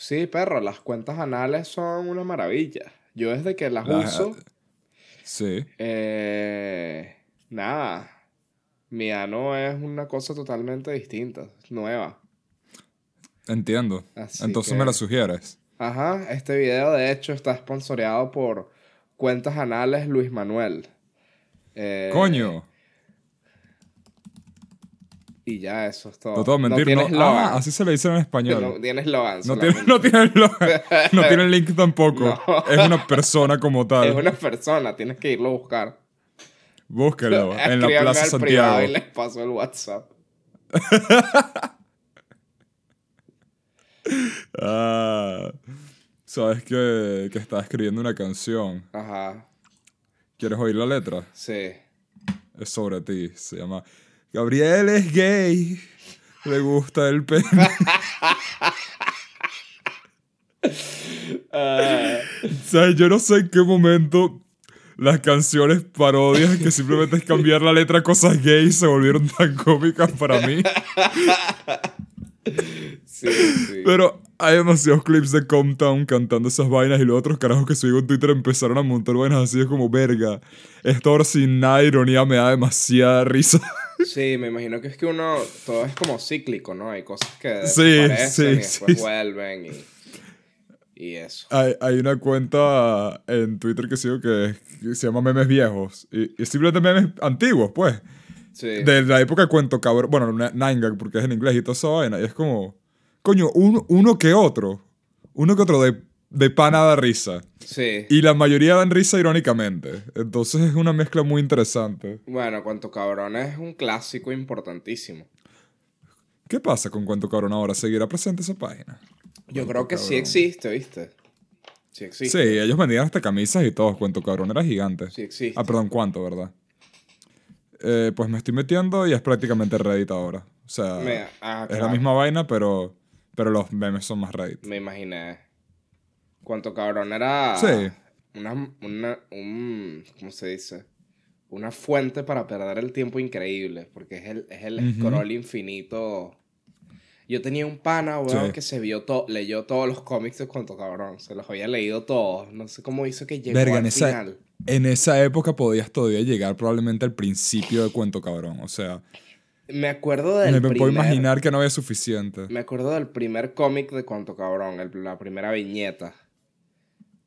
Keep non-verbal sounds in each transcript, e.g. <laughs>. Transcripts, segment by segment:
Sí, perro, las cuentas anales son una maravilla. Yo desde que las uso, Sí. eh, nada, mi ano es una cosa totalmente distinta, nueva. Entiendo. Así Entonces que- me la sugieres. Ajá, este video de hecho está sponsoreado por Cuentas Anales Luis Manuel. Eh, Coño. Y ya, eso es todo. No a mentir, no. eslogan. Ah, así se le dice en español. No tiene eslogan. No tiene, no tiene lo- no tiene <laughs> link tampoco. No. Es una persona como tal. Es una persona, tienes que irlo a buscar. Búsquenlo <laughs> en la Plaza al Santiago. y les paso el WhatsApp. <laughs> Ah, Sabes que, que estaba escribiendo una canción. Ajá, ¿Quieres oír la letra? sí. Es sobre ti. Se llama Gabriel es gay. Le gusta el pene. <laughs> Ah, ¿Sabes? Yo no sé en qué momento las canciones parodias que simplemente es cambiar la letra a cosas gays se volvieron tan cómicas para mí. sí, sí. Pero hay demasiados clips de Comptown cantando esas vainas y los otros carajos que sigo en Twitter empezaron a montar vainas así de como verga. Esto ahora sin nada de ironía me da demasiada risa. Sí, me imagino que es que uno, todo es como cíclico, ¿no? Hay cosas que Sí, sí, y después sí. vuelven y, y eso. Hay, hay una cuenta en Twitter que sigo que, que se llama Memes Viejos. Y, y simplemente memes antiguos, pues. Sí. De la época de cuento cabrón. Bueno, Nine porque es en inglés y toda esa vaina. Y es como. Coño, uno, uno que otro. Uno que otro de, de pana da risa. Sí. Y la mayoría dan risa irónicamente. Entonces es una mezcla muy interesante. Bueno, Cuanto Cabrón es un clásico importantísimo. ¿Qué pasa con Cuento Cabrón ahora? ¿Seguirá presente esa página? Yo creo que sí existe, ¿viste? Sí Sí, existe. ellos vendían hasta camisas y todo. Cuento Cabrón era gigante. Sí existe. Ah, perdón, ¿cuánto, verdad? Eh, pues me estoy metiendo y es prácticamente Reddit ahora. O sea, Me- ah, es la misma vaina, pero, pero los memes son más Reddit. Me imaginé. Cuanto cabrón era. Sí. Una, una, un, ¿cómo se dice? Una fuente para perder el tiempo increíble. Porque es el, es el scroll infinito. Yo tenía un pana, weón, Sí. que se vio todo, leyó todos los cómics de Cuanto Cabrón. Se los había leído todos. No sé cómo hizo que llegó Verga, al en esa- final. En esa época podías todavía llegar probablemente al principio de Cuento Cabrón. O sea, Me acuerdo del me, me puedo imaginar que no había suficiente. Me acuerdo del primer cómic de Cuanto Cabrón, el- la primera viñeta.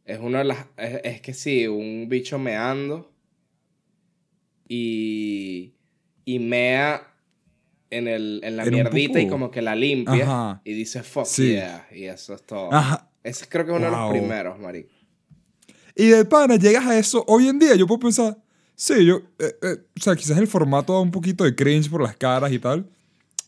Es una de las. Es, es que sí, un bicho meando. Y. Y mea en, el, en la En mierdita y como que la limpia. Ajá. Y dice fuck Sí. yeah. Y eso es todo. Ajá. Ese creo que es uno de Wow. los primeros, marico. Y de pana, llegas a eso. Hoy en día yo puedo pensar, sí, yo, eh, eh, o sea, quizás el formato da un poquito de cringe por las caras y tal.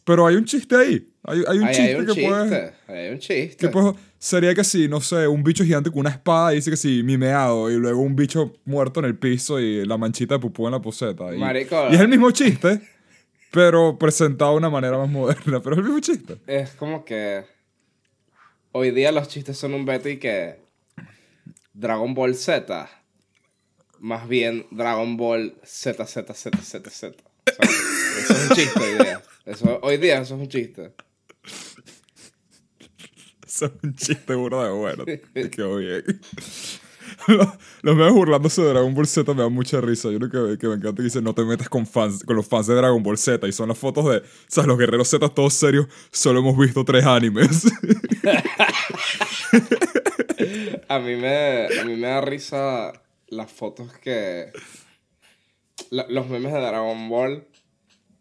Pero hay un chiste ahí. Hay, hay un chiste hay un que chiste. puedes. hay un chiste. Que sería que sí, no sé, un bicho gigante con una espada dice que sí, mimeado, y luego un bicho muerto en el piso y la manchita de pupú en la poseta. Y, Marico. y es el mismo chiste, pero presentado de una manera más moderna, pero es el mismo chiste. Es como que. Hoy día los chistes son un beta y que. Dragon Ball Z. Más bien Dragon Ball Z, Z, Z, Z, Z. O sea, eso es un chiste hoy día. Eso, hoy día eso es un chiste. Eso es un chiste burro de bueno. Te quedó bien. Los, los memes burlándose de Dragon Ball Z me dan mucha risa. Yo lo que, que me encanta que dice no te metas con fans, con los fans de Dragon Ball Z. Y son las fotos de, ¿sabes? Los guerreros Z todos serios. Solo hemos visto tres animes. <laughs> A mí me, a mí me da risa las fotos que... la- los memes de Dragon Ball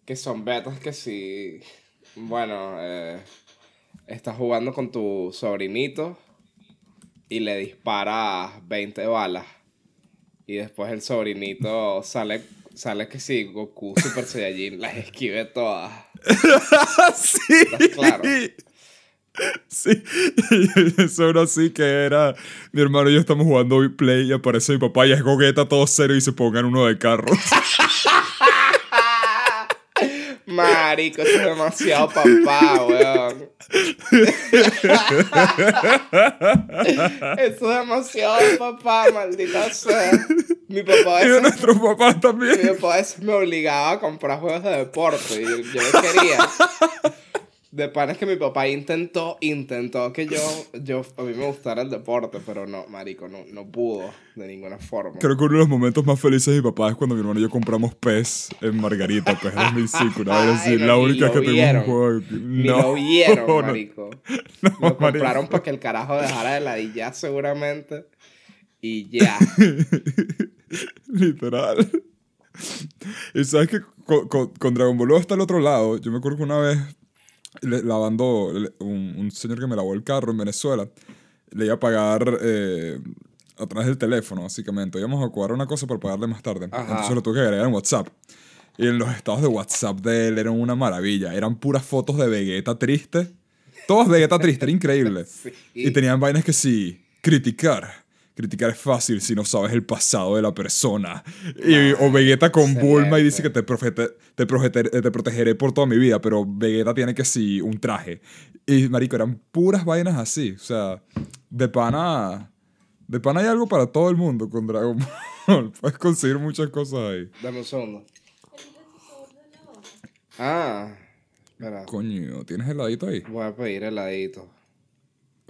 que son betas que si... Bueno, eh, estás jugando con tu sobrinito y le disparas 20 balas. Y después el sobrinito sale, sale que si Goku Super Saiyajin las esquive todas. <laughs> sí. ¿Estás claro? Sí. <laughs> Eso era así que era. Mi hermano y yo estamos jugando Play y aparece mi papá y es gogueta todo serio y se pongan uno de carros. <laughs> Marico, eso es demasiado papá, weón. <laughs> Eso es demasiado papá, maldita sea. Mi papá a y de veces, nuestros papás mi también. papá a veces me obligaba a comprar juegos de deporte y yo, yo no quería. De pana es que mi papá intentó, intentó que yo, yo, a mí me gustara el deporte, pero no, marico, no, no pudo de ninguna forma. Creo que uno de los momentos más felices de mi papá es cuando mi hermano y yo compramos PES en Margarita, PES 2005, una vez así, no, la ni única que un juego. No, lo vieron, no, marico. no, lo marico. compraron para que el carajo dejara de ladillar seguramente. Y ya. <laughs> Literal. Y sabes que con, con- con Dragon Ball hasta el otro lado, yo me acuerdo que una vez lavando, un, un señor que me lavó el carro en Venezuela, le iba a pagar eh, a través del teléfono, básicamente. Íbamos a cuadrar una cosa para pagarle más tarde. Ajá. Entonces lo tuve que agregar en WhatsApp. Y en los estados de WhatsApp de él eran una maravilla. Eran puras fotos de Vegeta triste. Todas Vegeta triste, era increíble. <laughs> Sí. Y tenían vainas que sí, criticar. Criticar es fácil si no sabes el pasado de la persona. Y, o Vegeta con Bulma y dice que te, profete- te, protege- te protegeré por toda mi vida, pero Vegeta tiene que sí un traje. Y marico, eran puras vainas así. O sea, de pana. De pana hay algo para todo el mundo con Dragon Ball. <laughs> Puedes conseguir muchas cosas ahí. Dame un segundo. Ah, espera. Coño, ¿tienes heladito ahí? Voy a pedir heladito.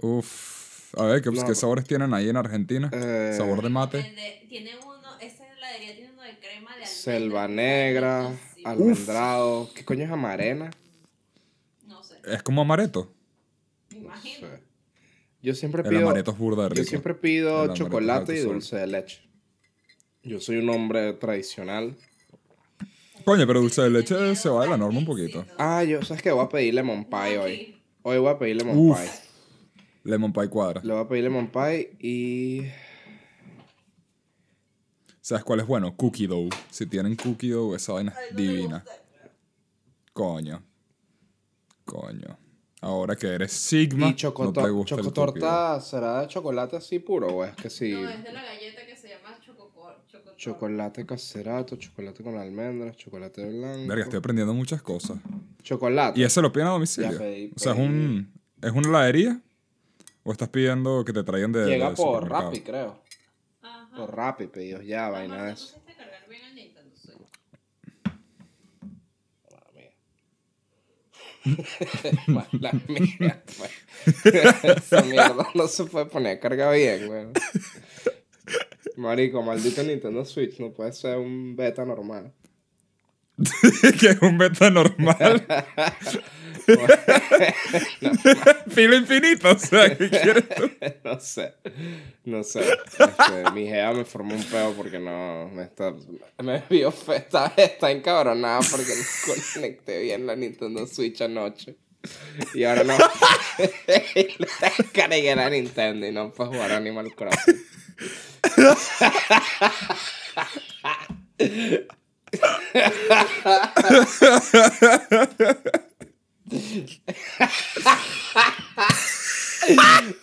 Uf. A ver, ¿qué, No, qué no. sabores tienen ahí en Argentina? Eh, Sabor de mate. El de- tiene uno, esa heladería tiene uno de crema de almendra. Selva negra, almendrado. ¿Qué coño es amarena? No sé, Es como amareto. me imagino. Yo siempre El pido. amareto es burda de rico. Yo siempre El pido chocolate y dulce de leche. Yo soy un hombre tradicional. Coño, pero dulce de leche se va de la norma un poquito. Ah, yo, ¿sabes qué? Voy a pedir lemon pie hoy. Hoy voy a pedir lemon Uf. pie. Lemon pie cuadra. Le voy a pedir lemon pie y. ¿Sabes cuál es bueno? Cookie dough. Si tienen cookie dough, esa vaina es divina. Coño. Coño. Ahora que eres Sigma, Y no te gusta el cookie dough. chocotorta, ¿será de chocolate así puro o es que sí? No, es de la galleta que se llama chococor. chocotor. Chocolate caserato, chocolate con almendras, chocolate blanco. Verga, estoy aprendiendo muchas cosas. Chocolate. ¿Y ese lo piden a domicilio? Ya pedí, o sea, ¿es, un, ¿es una heladería? ¿O estás pidiendo que te traigan de Llega de por? Rappi, creo. Ajá. Por Rappi pedidos ya, vaina de Amor, ¿no eso. pusiste a cargar bien el Nintendo Switch? Mala mía, pues. Esa mierda no se puede poner a carga bien, weón. Marico, maldito Nintendo Switch, no puede ser un beta normal. <laughs> que es un beta normal. <laughs> <laughs> Filo infinito, o sea, ¿qué <laughs> quieres tú? no sé, no sé. Este, mi jeva me formó un peo porque no me está. Me vio fe, está, está encabronada porque no <laughs> conecté bien la Nintendo Switch anoche. Y ahora no. Le cargué la Nintendo y no puedo jugar Animal Crossing.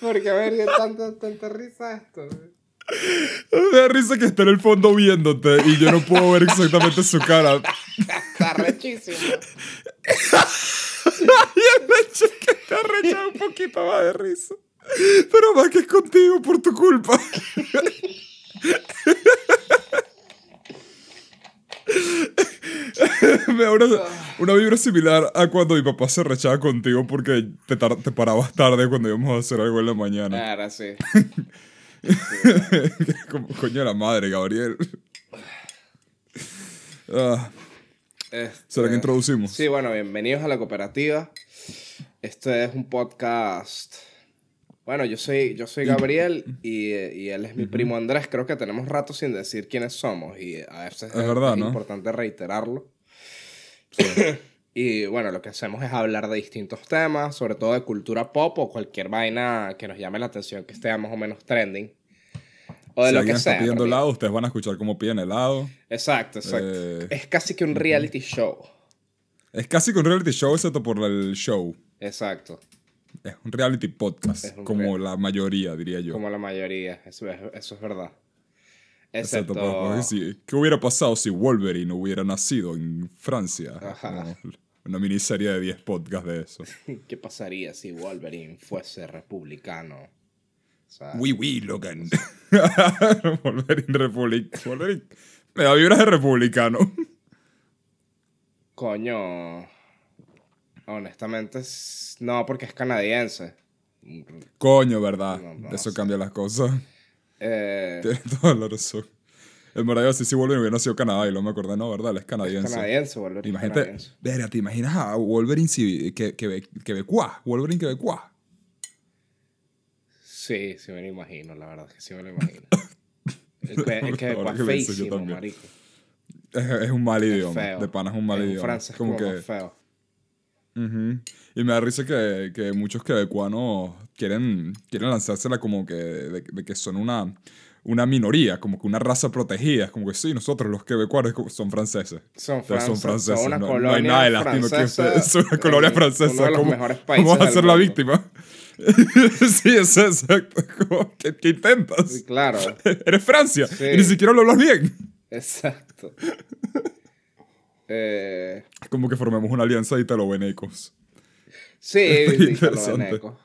¿Por qué me ríe tanta, tanta risa esto? güey? Me da risa que está en el fondo viéndote y yo no puedo ver exactamente su cara. Está rechísimo. Y el hecho es que te ha un poquito más de risa. Pero más que es contigo por tu culpa. <laughs> Me da una, una vibra similar a cuando mi papá se rechaba contigo porque te, tar- te parabas tarde cuando íbamos a hacer algo en la mañana. Ahora sí. <laughs> Como, coño de la madre, Gabriel. <laughs> Ah, Este, ¿Será que introducimos? Sí, bueno, bienvenidos a la cooperativa. Este es un podcast. Bueno, yo soy, yo soy Gabriel <laughs> y, y él es mi primo Andrés. Creo que tenemos rato sin decir quiénes somos y a veces Es verdad, ¿no? importante reiterarlo. <coughs> y bueno, lo que hacemos es hablar de distintos temas, sobre todo de cultura pop o cualquier vaina que nos llame la atención, que esté más o menos trending. O de si lo alguien que sea. está en pidiendo helado, ustedes van a escuchar cómo piden helado. Exacto, exacto. Eh, Es casi que un reality show. Es casi que un reality show, excepto por el show. Exacto. Es un reality podcast, un como real- la mayoría, diría yo. Como la mayoría, eso es, eso es verdad. Excepto sí, ¿Qué hubiera pasado si Wolverine hubiera nacido en Francia? Ajá. Como Una miniserie de 10 podcasts de eso. <laughs> ¿Qué pasaría si Wolverine fuese republicano? O sea, Oui, oui, Logan. <laughs> Wolverine Republic. Wolverine. Me da vibras de republicano. coño... honestamente, es- no, porque es canadiense. Coño, ¿verdad? No, no, Eso sí. cambia las cosas. Eh, <laughs> Tienes toda la razón. En verdad, yo sí, sí, Wolverine hubiera nacido Canadá y luego me acordé, no, ¿verdad? Él es es canadiense. canadiense, Wolverine. Imagínate, canadiense. ¿te imaginas a Wolverine si, que, que, quebecuá? Wolverine quebecuá. Sí, sí me lo imagino, la verdad que sí me lo imagino. <laughs> El que, el lo feísimo, marico. Es, es un mal idioma. feo. De pana es un mal Es idioma. francés como como que, más feo. Ujú. Y me da risa que, que muchos quebecuanos quieren, quieren lanzársela como que de, de que son una, una minoría, como que una raza protegida. Como que sí, nosotros los quebecuanos son franceses. Son Ustedes son franceses, son una no, no hay colonia nada de lástima que son una colonia en francesa. uno de los ¿Cómo, mejores cómo países vas a ser la víctima? <laughs> sí, es exacto. Como, ¿Qué, qué intentas? Sí, claro, <laughs> Eres Francia Sí. y ni siquiera lo hablas bien. exacto. <laughs> Eh, Como que formemos una alianza de italo-venecos. sí, <laughs> italo-veneco.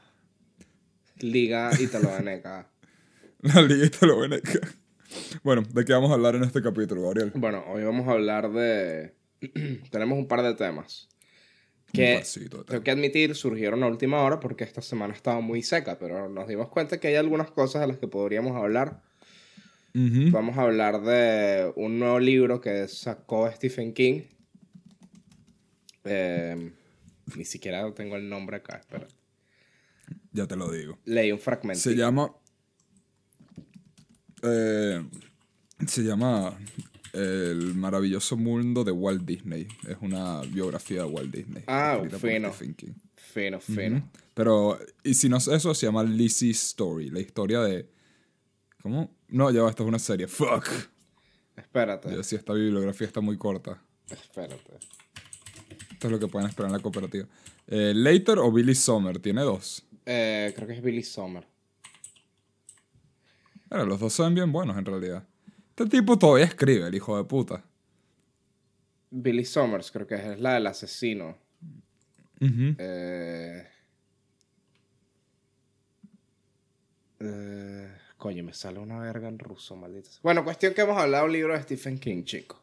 Liga italo-veneca. <laughs> La liga italo-veneca. Bueno, ¿de qué vamos a hablar en este capítulo, Gabriel? Bueno, hoy vamos a hablar de... <clears throat> Tenemos un par de temas. Que, de tengo que admitir, surgieron a última hora porque esta semana estaba muy seca, pero nos dimos cuenta que hay algunas cosas de las que podríamos hablar. Vamos a hablar de un nuevo libro que sacó Stephen King. Eh, ni siquiera tengo el nombre acá, espera. Ya te lo digo. Leí un fragmento. Se llama. eh, se llama El maravilloso mundo de Walt Disney. Es una biografía de Walt Disney. Ah, fino. Fino, fino. Pero, y si no es eso, se llama Lizzie's Story. La historia de. ¿Cómo? No, ya va, esto es una serie. Fuck. Espérate, Yo decía, esta bibliografía está muy corta. espérate. Esto es lo que pueden esperar en la cooperativa. Eh, Later o Billy Sommer, tiene dos. Eh, creo que es Billy Sommer. Pero los dos son bien buenos en realidad. Este tipo todavía escribe, el hijo de puta. Billy Summers, creo que es la del asesino. Eh, eh, coño, me sale una verga en ruso, maldita. Bueno, cuestión que hemos hablado del libro de Stephen King, chicos.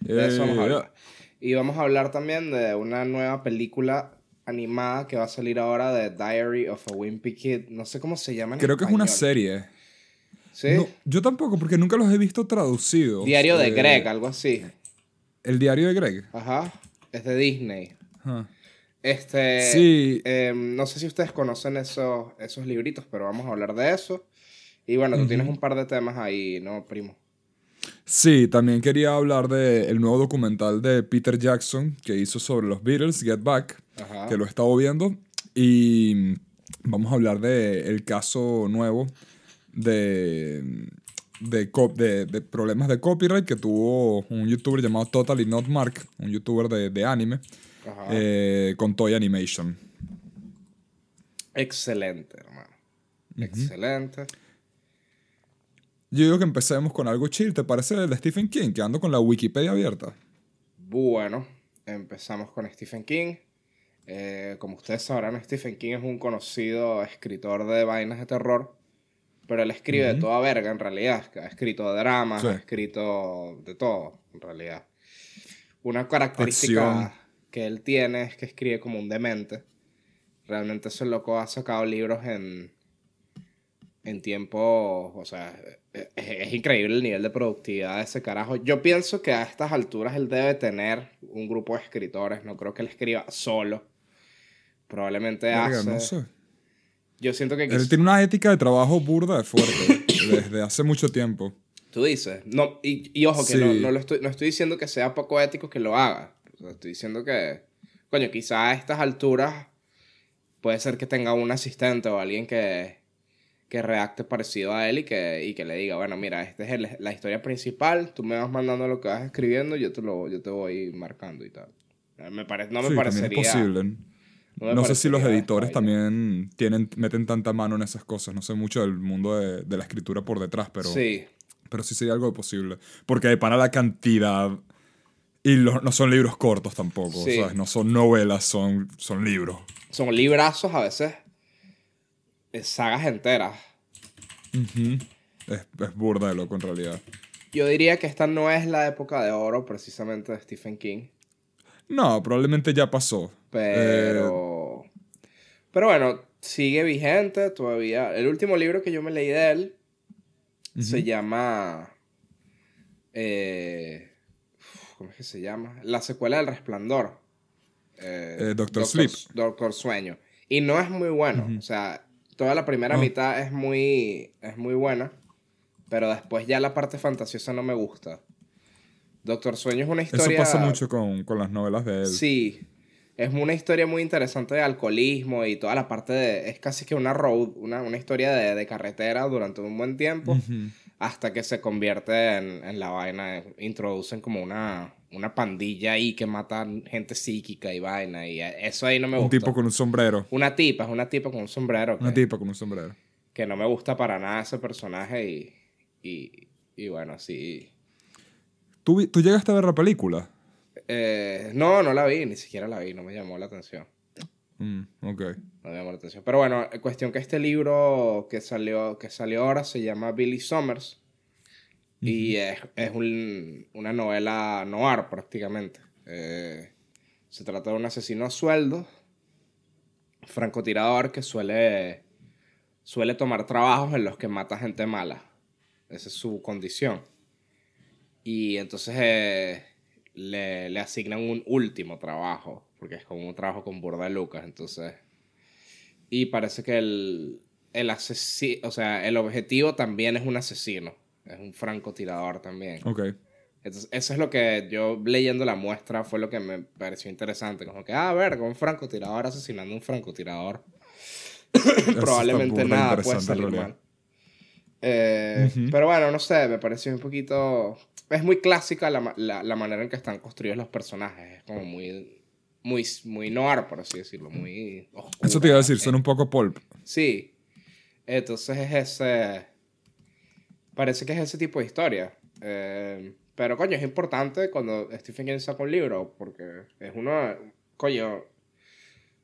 De eso vamos a hablar. Y vamos a hablar también de una nueva película animada que va a salir ahora de Diary of a Wimpy Kid. No sé cómo se llama en Creo que es una serie. ¿Sí? No, yo tampoco, porque nunca los he visto traducidos. Diario de Eh, Greg, algo así. El diario de Greg. Ajá. Es de Disney. Ajá. Este. Sí. eh, no sé si ustedes conocen esos, esos libritos, pero vamos a hablar de eso. Y bueno, tú tienes un par de temas ahí, ¿no, primo? Sí, también quería hablar del nuevo documental de Peter Jackson que hizo sobre los Beatles, Get Back, Ajá. que lo he estado viendo. Y vamos a hablar del el caso nuevo de, de, co- de- de problemas de copyright que tuvo un youtuber llamado Totally Not Mark, un youtuber de, de anime, eh, con Toy Animation. Excelente, hermano. Excelente. Yo digo que empecemos con algo chill, ¿te parece el de Stephen King? Que ando con la Wikipedia abierta. Bueno, empezamos con Stephen King. Eh, como ustedes sabrán, Stephen King es un conocido escritor de vainas de terror. Pero él escribe de toda verga, en realidad. Ha escrito dramas, Sí. ha escrito de todo, en realidad. Una característica Acción. que él tiene es que escribe como un demente. Realmente ese loco ha sacado libros en, en tiempo, o sea, es, es increíble el nivel de productividad de ese carajo. Yo pienso que a estas alturas él debe tener un grupo de escritores, no creo que él escriba solo. Probablemente Verga, hace... no sé. Yo siento que... Él tiene una ética de trabajo burda de fuerte <coughs> desde hace mucho tiempo. Tú dices. No, y, y ojo, que Sí. no, no, lo estoy, no estoy diciendo que sea poco ético que lo haga. O sea, estoy diciendo que, coño, quizá a estas alturas puede ser que tenga un asistente o alguien que, que redacte parecido a él y que, y que le diga, bueno, mira, esta es el- la historia principal, tú me vas mandando lo que vas escribiendo, yo te, lo, yo te voy marcando y tal. Eh, Me pare- no me sí, parecería... es posible. no me No sé si los editores también tienen, meten tanta mano en esas cosas. No sé mucho del mundo de, de la escritura por detrás, pero sí. Pero sí sería algo posible. Porque de pana la cantidad... Y los- no son libros cortos tampoco, Sí. ¿sabes? No son novelas, son, son libros. son librazos a veces, sagas enteras. Es, es burda de loco en realidad. Yo diría que esta no es la época de oro precisamente de Stephen King. No, probablemente ya pasó. Eh, Pero. Pero bueno, sigue vigente todavía. El último libro que yo me leí de él se llama. eh, ¿Cómo es que se llama? La secuela del Resplandor. Eh, Eh, Doctor Sleep. Doctor Sueño. Y no es muy bueno. O sea, toda la primera Oh. mitad es muy, es muy buena. Pero después ya la parte fantasiosa no me gusta. Doctor Sueño es una Eso historia. pasa mucho con, con las novelas de él. Sí. Es una historia muy interesante de alcoholismo y toda la parte de. Es casi que una road, una, una historia de, de carretera durante un buen tiempo. Ujú. Hasta que se convierte en, en la vaina. Introducen como una, una pandilla ahí que matan gente psíquica y vaina. Y eso ahí no me Un gusta. tipo con un sombrero. Una tipa, es una tipa con un sombrero. Una que, tipa con un sombrero. que no me gusta para nada ese personaje. Y, y, y bueno, sí. ¿Tú, ¿Tú llegaste a ver la película? Eh, no, no la vi, ni siquiera la vi, no me llamó la atención. Mm, ok. No me llamó la atención. Pero bueno, eh, cuestión que este libro que salió, que salió ahora se llama Billy Summers. Y es, es un- una novela noir prácticamente. Eh, se trata de un asesino a sueldo, francotirador que suele, suele tomar trabajos en los que mata gente mala. Esa es su condición. Y entonces eh, le, le asignan un último trabajo, porque es como un trabajo con burda de lucas, entonces... Y parece que el, el asesino, o sea, el objetivo también es un asesino, es un francotirador también. Ok. Entonces, eso es lo que yo leyendo la muestra fue lo que me pareció interesante, como que, ah, a ver, con un francotirador asesinando a un francotirador. Probablemente nada puede salir mal. Eh, Ujú. Pero bueno, no sé, me pareció un poquito... Es muy clásica la, la, la manera en que están construidos los personajes. Es como muy... Muy, muy noir, por así decirlo. Muy oscura. Eso te iba a decir, Eh, son un poco pulp. Sí. Entonces es ese... Parece que es ese tipo de historia. Eh, pero coño, es importante cuando Stephen King saca un libro, porque es uno... Coño,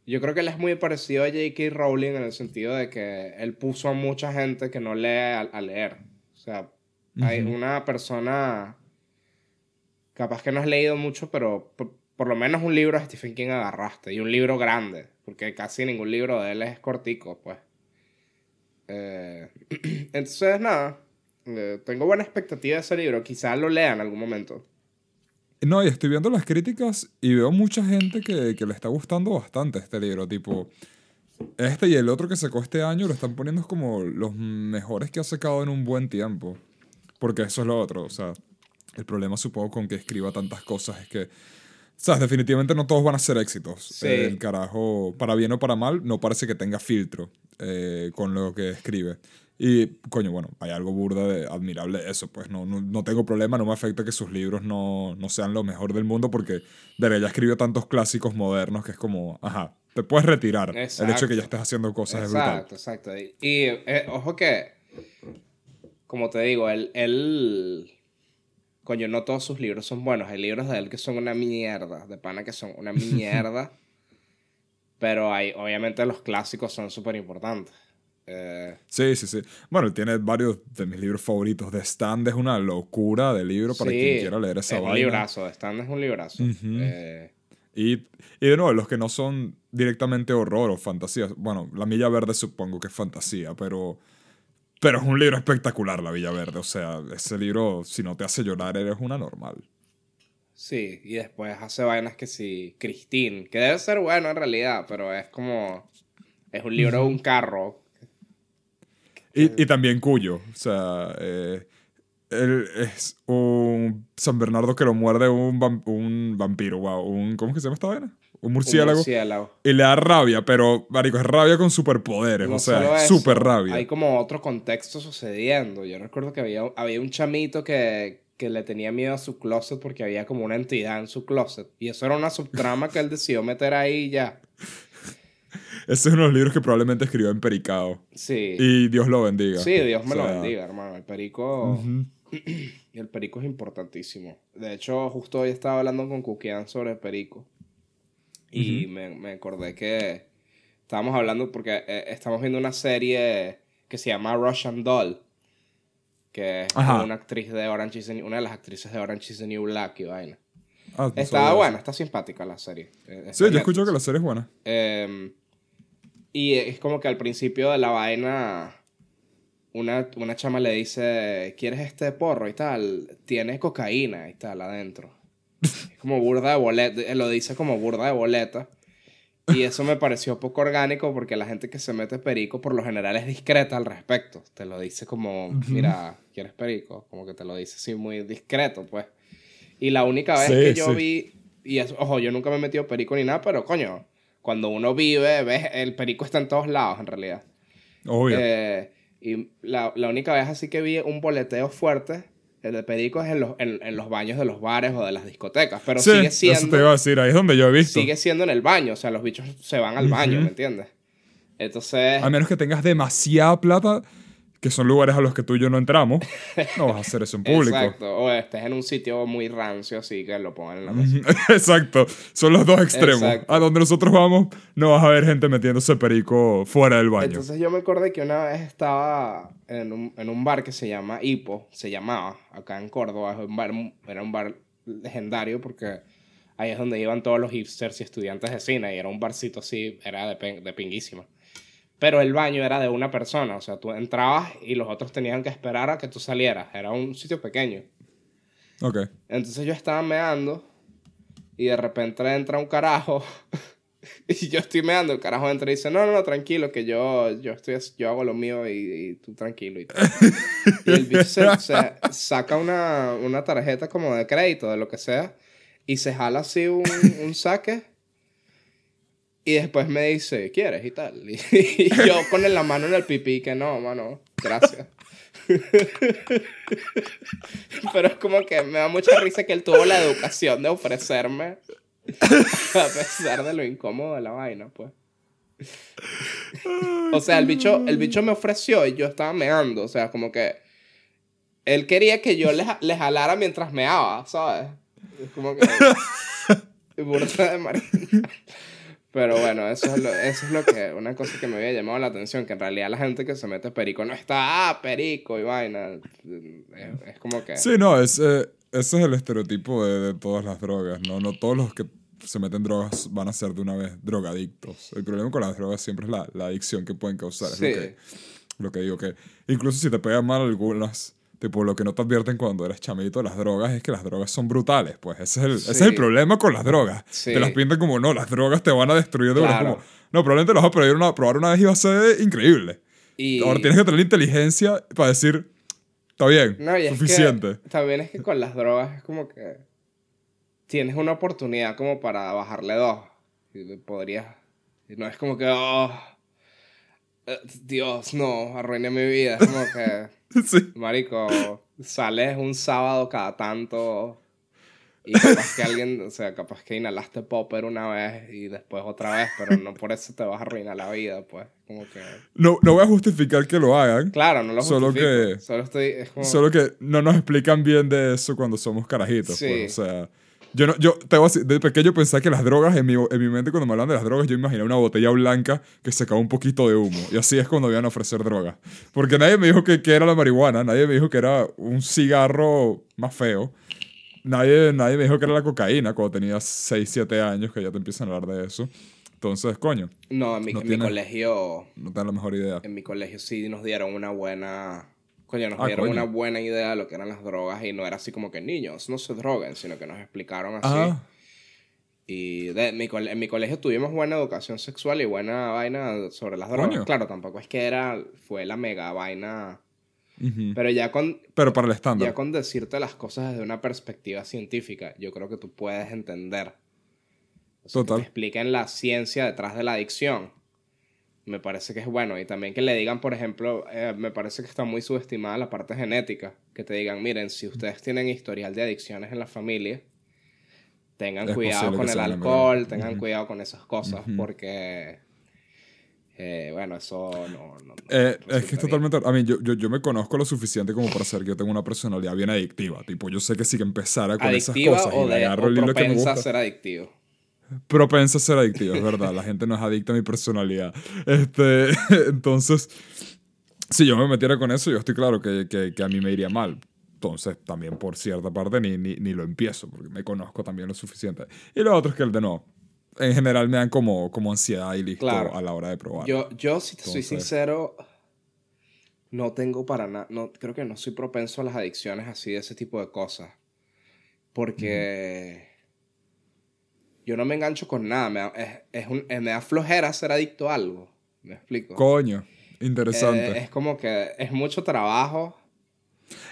yo creo que él es muy parecido a J.K. Rowling en el sentido de que él puso a mucha gente que no lee a, a leer. O sea, hay una persona... Capaz que no has leído mucho, pero por, por lo menos un libro de Stephen King agarraste. Y un libro grande. Porque casi ningún libro de él es cortico, pues. Eh, <clears throat> entonces, nada. Eh, tengo buena expectativa de ese libro. Quizás lo lea en algún momento. No, y estoy viendo las críticas y veo mucha gente que, que le está gustando bastante este libro. Tipo, este y el otro que sacó este año lo están poniendo como los mejores que ha sacado en un buen tiempo. Porque eso es lo otro. O sea, el problema supongo con que escriba tantas cosas es que, sabes, definitivamente no todos van a ser éxitos. Sí. Eh, el carajo, para bien o para mal, no parece que tenga filtro eh, con lo que escribe. Y, coño, bueno, hay algo burda de admirable eso, pues no, no, no tengo problema, no me afecta que sus libros no, no sean lo mejor del mundo porque, verga, ya escribió tantos clásicos modernos que es como, ajá, te puedes retirar. El hecho de Exacto. que ya estés haciendo cosas es brutal. Exacto, exacto. Y, y, eh, ojo que, como te digo, él, él, coño, no todos sus libros son buenos. Hay libros de él que son una mierda, de pana que son una <laughs> mierda. pero hay, obviamente los clásicos son súper importantes. Eh, Sí, sí, sí. Bueno, tiene varios de mis libros favoritos. The Stand es una locura de libro para sí, quien quiera leer esa es un vaina. librazo, de Stand es un librazo. Eh, Y, y de nuevo, los que no son directamente horror o fantasía. Bueno, La Milla Verde supongo que es fantasía, pero. Pero es un libro espectacular, La Villa Verde. O sea, ese libro, si no te hace llorar, eres una normal. sí, y después hace vainas que sí, Christine, que debe ser bueno en realidad, pero es como, es un libro de un carro. Y, y también Cuyo. O sea, eh, él es un San Bernardo que lo muerde un, un vampiro. Wow, un, ¿Cómo es que se llama esta vaina? Un Un murciélago. murciélago. Y le da rabia, pero, marico, es rabia con superpoderes. No o sea, es super rabia. Hay como otro contexto sucediendo. Yo recuerdo que había, había un chamito que, que le tenía miedo a su closet porque había como una entidad en su closet. Y eso era una subtrama que él decidió meter ahí y ya. <laughs> Ese es uno de los libros que probablemente escribió en Pericao. Sí. Y Dios lo bendiga. sí, Dios me O lo bendiga, hermano. El perico. <clears throat> El perico es importantísimo. De hecho, justo hoy estaba hablando con Kukian sobre el perico. Y me, me acordé que estábamos hablando porque eh, estamos viendo una serie que se llama Russian Doll. Que es Ajá. una actriz de Orange is the New- una de las actrices de Orange is the New Black y vaina. Ah, Estaba buena, está simpática la serie. Eh, está Sí, yo escucho que la serie es buena. Eh, y es como que al principio de la vaina, una, una chama le dice, ¿quieres este porro y tal? Tiene cocaína y tal adentro. <laughs> Es como burda de boleta, eh, lo dice como burda de boleta. Y eso me pareció poco orgánico porque la gente que se mete perico por lo general es discreta al respecto. Te lo dice como, mira, ¿quieres perico? Como que te lo dice así muy discreto, pues. Y la única vez Sí, que yo sí. vi, y eso, ojo, yo nunca me he metido perico ni nada, pero coño, cuando uno vive, ves, el perico está en todos lados en realidad. Obvio. Eh, y la, la única vez así que vi un boleteo fuerte, el de perico es en los, en, en los baños de los bares o de las discotecas, pero sí, sigue eso te siendo iba a decir, ahí es donde yo he visto. sigue siendo en el baño, o sea, los bichos se van al baño, Ujú. ¿me entiendes? Entonces, A menos que tengas demasiada plata, que son lugares a los que tú y yo no entramos, no vas a hacer eso en público. exacto, o estés en un sitio muy rancio así que lo pongan en la mesa. <laughs> Exacto, son los dos extremos. Exacto. A donde nosotros vamos, no vas a ver gente metiéndose perico fuera del baño. Entonces yo me acordé que una vez estaba en un, en un bar que se llama Hipo, se llamaba, acá en Córdoba, un bar, era un bar legendario porque ahí es donde iban todos los hipsters y estudiantes de cine y era un barcito así, era de, de pinguísima. Pero el baño era de una persona, o sea, tú entrabas y los otros tenían que esperar a que tú salieras, era un sitio pequeño. Ok. Entonces yo estaba meando y de repente entra un carajo <laughs> y yo estoy meando, el carajo entra y dice, no, no, no, tranquilo, que yo, yo, estoy, yo hago lo mío y, y tú tranquilo. Y, tal". <laughs> y el bicho se, se saca una, una tarjeta como de crédito, de lo que sea, y se jala así un, un saque. Y después me dice, ¿quieres? Y tal. Y, <laughs> y yo con la mano en el pipí, que no, mano, gracias. <laughs> Pero es como que me da mucha risa que él tuvo la educación de ofrecerme <laughs> a pesar de lo incómodo de la vaina, pues. O sea, el bicho, el bicho me ofreció y yo estaba meando, o sea, como que él quería que yo le, le jalara mientras meaba, ¿sabes? Es como que burda de marina. Pero bueno, eso es, lo, eso es lo que, una cosa que me había llamado la atención, que en realidad la gente que se mete perico no está, ah, perico y vaina. Es, es como que... Sí, no, es, eh, ese es el estereotipo de, de todas las drogas, ¿no? No todos los que se meten drogas van a ser de una vez drogadictos. El problema con las drogas siempre es la, la adicción que pueden causar. Es Sí. lo, que, lo que digo que incluso si te pegan mal algunas, tipo lo que no te advierten cuando eres chamito, las drogas es que las drogas son brutales. Pues ese es el, ese es el problema con las drogas. Sí. Te las pintan como, no, las drogas te van a destruir. de. Claro. Como, no, probablemente lo vas a probar una, probar una vez y va a ser increíble. Y... Ahora tienes que tener la inteligencia para decir, está bien, No, y es suficiente. que también es que con las drogas es como que tienes una oportunidad como para bajarle dos. Y podrías. y no es como que, oh, Dios, no, arruiné mi vida. Es como que, <laughs> Sí. marico, sales un sábado cada tanto y <laughs> capaz que alguien, o sea, capaz que inhalaste popper una vez y después otra vez, pero no por eso te vas a arruinar la vida, pues. Como que, No, no voy a justificar que lo hagan, claro, no lo Solo justifico. que- Solo estoy, es como... solo que no nos explican bien de eso cuando somos carajitos. Sí. pues, o sea, yo, no, yo te voy a decir, de pequeño pensaba que las drogas, en mi, en mi mente cuando me hablan de las drogas, yo imaginé una botella blanca que se acaba un poquito de humo. Y así es cuando iban a ofrecer drogas. Porque nadie me dijo que, que era la marihuana, nadie me dijo que era un cigarro más feo. Nadie, nadie me dijo que era la cocaína cuando tenía 6, 7 años, que ya te empiezan a hablar de eso. Entonces, coño, No, en mi, No en mi colegio, no te dan la mejor idea. en mi colegio sí nos dieron una buena, coño, nos Ah, dieron coño. una buena idea de lo que eran las drogas y no era así como que niños, no se droguen, sino que nos explicaron así. Ah, Y de, mi en mi colegio tuvimos buena educación sexual y buena vaina sobre las drogas. Coño. Claro, tampoco es que era, fue la mega vaina, pero ya con, Pero para el estándar. ya con decirte las cosas desde una perspectiva científica, yo creo que tú puedes entender. O sea, que Total. te expliquen la ciencia detrás de la adicción. Me parece que es bueno. Y también que le digan, por ejemplo, eh, me parece que está muy subestimada la parte genética. Que te digan, miren, si ustedes tienen historial de adicciones en la familia, tengan Es cuidado con el alcohol, tengan cuidado con esas cosas, porque, eh, bueno, eso no... no- no Eh, es que es totalmente. A mí, yo, yo, yo me conozco lo suficiente como para saber que yo tengo una personalidad bien adictiva. Tipo, yo sé que si que empezara con ¿Adictiva esas cosas o, y de, agarro o el hilo que me gusta. ser adictivo? Propensa a ser adictiva, es verdad. La gente no es adicta a mi personalidad. Este, <laughs> entonces, si yo me metiera con eso, yo estoy claro que, que, que a mí me iría mal. Entonces, también por cierta parte ni, ni, ni lo empiezo, porque me conozco también lo suficiente. Y lo otro es que el de no. En general me dan como, como ansiedad y listo Claro. a la hora de probar. Yo, yo si te soy sincero, no tengo para nada, no, creo que no soy propenso a las adicciones así de ese tipo de cosas. Porque yo no me engancho con nada, me da, es, es un- eh, me da flojera ser adicto a algo. ¿Me explico? Coño, interesante. Eh, es como que es mucho trabajo.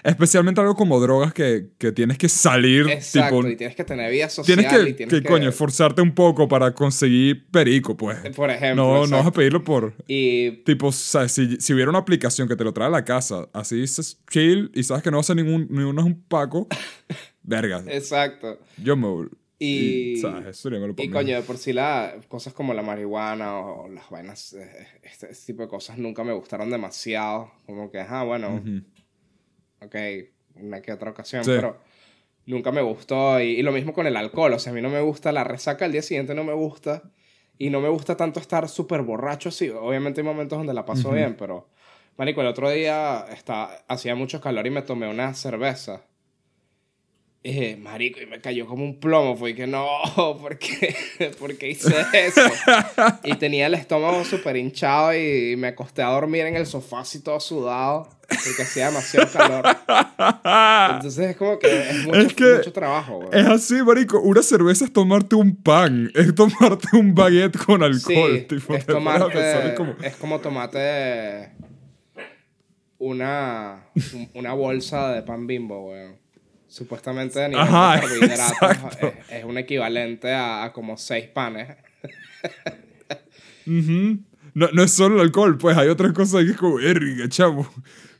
Especialmente algo como drogas que, que tienes que salir, Exacto, tipo, y tienes que tener vida social. tienes que, y tienes que, que, coño, esforzarte un poco para conseguir perico, pues. Por ejemplo. No, no vas a pedirlo por... Y Tipo, o sea, si, si hubiera una aplicación que te lo trae a la casa, así dices chill y sabes que no va a ningún, ni uno es un paco, <laughs> verga. exacto. Yo me... Y, ¿sabes? Eso sería malo para y coño, de por sí la, cosas como la marihuana o las vainas, eh, este, este tipo de cosas nunca me gustaron demasiado. Como que, ah, bueno, Ujú. ok, una que otra ocasión, Sí. pero nunca me gustó. Y, y lo mismo con el alcohol, o sea, a mí no me gusta la resaca al día siguiente, no me gusta. Y no me gusta tanto estar súper borracho así. Obviamente hay momentos donde la paso bien, pero... Marico, el otro día está, hacía mucho calor y me tomé una cerveza. Eh, marico, y me cayó como un plomo. Fue que no, <laughs> ¿por qué? <laughs> ¿Por qué hice eso? y tenía el estómago súper hinchado y me acosté a dormir en el sofá así todo sudado porque hacía demasiado calor. Entonces es como que es mucho, Es que mucho trabajo, güey. Es así, marico. Una cerveza es tomarte un pan. Es tomarte un baguette con alcohol. Sí, tipo, es, pensar como- es como tomarte una, un- una bolsa de pan bimbo, weón. Supuestamente a nivel Ajá, de carbohidratos exacto. es, es un equivalente a, a como seis panes. No, no es solo el alcohol, pues hay otras cosas que es como, erga, chavo.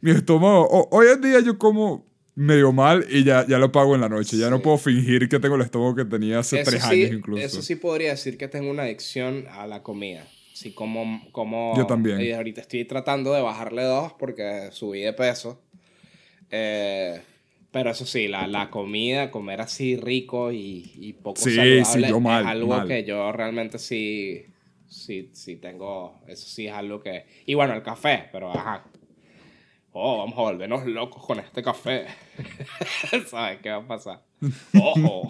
Mi estómago. hoy en día yo como medio mal y ya, ya lo pago en la noche. Ya no puedo fingir que tengo el estómago que tenía hace Eso tres sí, años incluso. Eso sí podría decir que tengo una adicción a la comida. Sí, como, como... Yo también. Y ahorita estoy tratando de bajarle dos porque subí de peso. Eh, pero eso sí, la, la comida, comer así rico y, y poco Sí, saludable sí, yo mal, es algo mal. que yo realmente sí, sí, sí tengo... Eso sí es algo que... Y bueno, el café, pero ajá. Oh, vamos a volvernos locos con este café. <laughs> ¿Sabes qué va a pasar? <laughs> Ojo,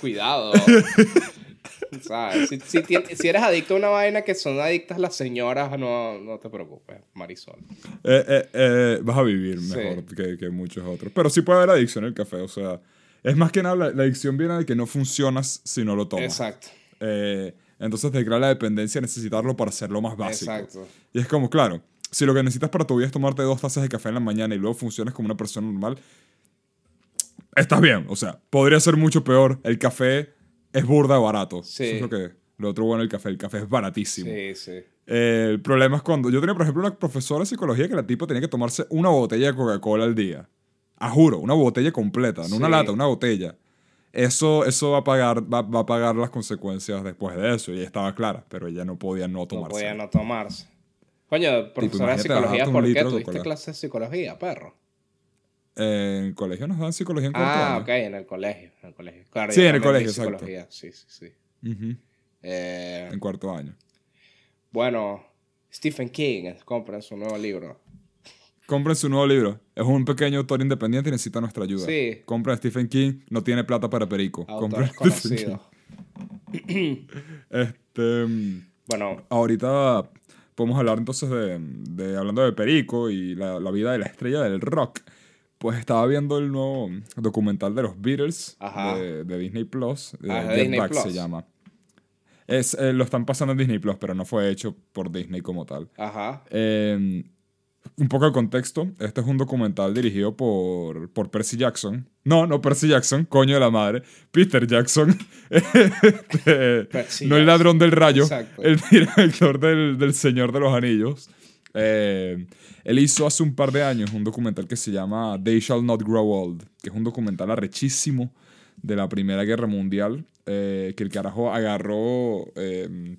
cuidado. <laughs> <laughs> ¿Sabes? Si, si, si eres adicto a una vaina que son adictas las señoras, no, no te preocupes, Marisol. Eh, eh, eh, vas a vivir Sí. mejor que, que muchos otros. Pero sí puede haber adicción al café. O sea, es más que nada, la, la adicción viene de que no funcionas si no lo tomas. Exacto, Eh, entonces te crea la dependencia necesitarlo para hacerlo más básico. exacto. Y es como, claro, si lo que necesitas para tu vida es tomarte dos tazas de café en la mañana y luego funcionas como una persona normal, estás bien. O sea, podría ser mucho peor. El café es burda barato. Sí. Eso es lo que... Lo otro bueno del café, el café es baratísimo. Sí, sí. Eh, el problema es cuando yo tenía, por ejemplo, una profesora de psicología que la tipo tenía que tomarse una botella de Coca-Cola al día. A juro, una botella completa, no una lata, una botella. Eso, eso va, a pagar, va, va a pagar las consecuencias después de eso. Y estaba clara, pero ella no podía no No tomarse. podía no tomarse. Coño, profesora de psicología, ¿por qué tuviste clase de psicología, perro? En el colegio nos dan psicología en cuarto Ah, ok, en el colegio. En el colegio. Claro, Sí, en el colegio, exacto. psicología. Sí, sí, sí. Ujú, Eh, En cuarto año. bueno, Stephen King, compren su nuevo libro. Compren su nuevo libro. Es un pequeño autor independiente y necesita nuestra ayuda. Sí. Compren Stephen King, no tiene plata para Perico. Autores conocidos. <clears throat> Este. Bueno, Ahorita podemos hablar entonces de, de- hablando de Perico y la, la vida de la estrella del rock. Pues estaba viendo el nuevo documental de los Beatles de, de Disney Plus. se llama. Es, eh, lo están pasando en Disney Plus, pero no fue hecho por Disney como tal. ajá. Eh, un poco de contexto. Este es un documental dirigido por, por Percy Jackson. No, no Percy Jackson, coño de la madre. Peter Jackson. <laughs> Este, no el ladrón del rayo. Exacto. El <laughs> director del, del Señor de los Anillos. Eh, él hizo hace un par de años un documental que se llama They Shall Not Grow Old, que es un documental arrechísimo de la Primera Guerra Mundial, eh, que el carajo agarró eh,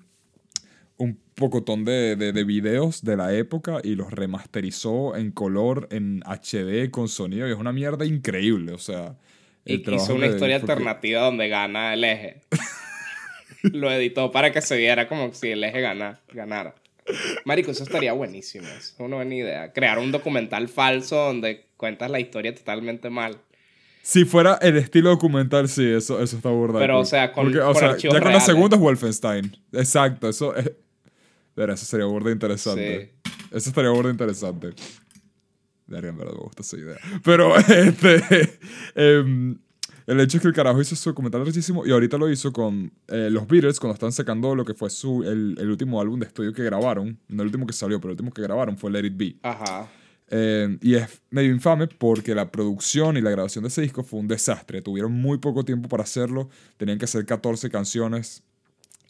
un pocotón de, de, de videos de la época y los remasterizó en color, en HD, con sonido, y es una mierda increíble, o sea... el Y hizo una historia porque- alternativa donde gana el eje. <laughs> Lo editó para que se viera como si el eje gana, ganara. Marico, eso estaría buenísimo. Es una buena idea. Crear un documental falso donde cuentas la historia totalmente mal. Si fuera el estilo documental, sí, eso, eso está burda. de Pero, o sea, con- Porque, o sea, ya con la reales. segunda es Wolfenstein. Exacto, eso es. Eso sería burda interesante. Eso estaría burda interesante. Verga, en verdad me gusta esa idea. Pero, <laughs> este. em, el hecho es que el carajo hizo su documental rechísimo y ahorita lo hizo con eh, los Beatles cuando están sacando lo que fue su, el, el último álbum de estudio que grabaron. No el último que salió, pero el último que grabaron fue Let It Be. Ajá. Eh, y es medio infame porque la producción y la grabación de ese disco fue un desastre. Tuvieron muy poco tiempo para hacerlo. Tenían que hacer 14 canciones.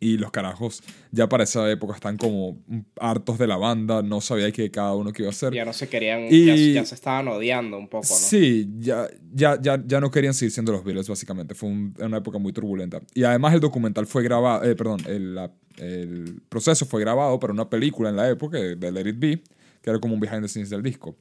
Y los carajos ya para esa época están como hartos de la banda. No sabía que cada uno que iba a hacer. Ya no se querían, Y- ya, ya se estaban odiando un poco, ¿no? Sí, ya, ya, ya, ya no querían seguir siendo los Beatles, básicamente. Fue un- una época muy turbulenta. Y además el documental fue grabado, eh, perdón, el, la- el proceso fue grabado para una película en la época de de Let It Be, que era como un behind the scenes del disco.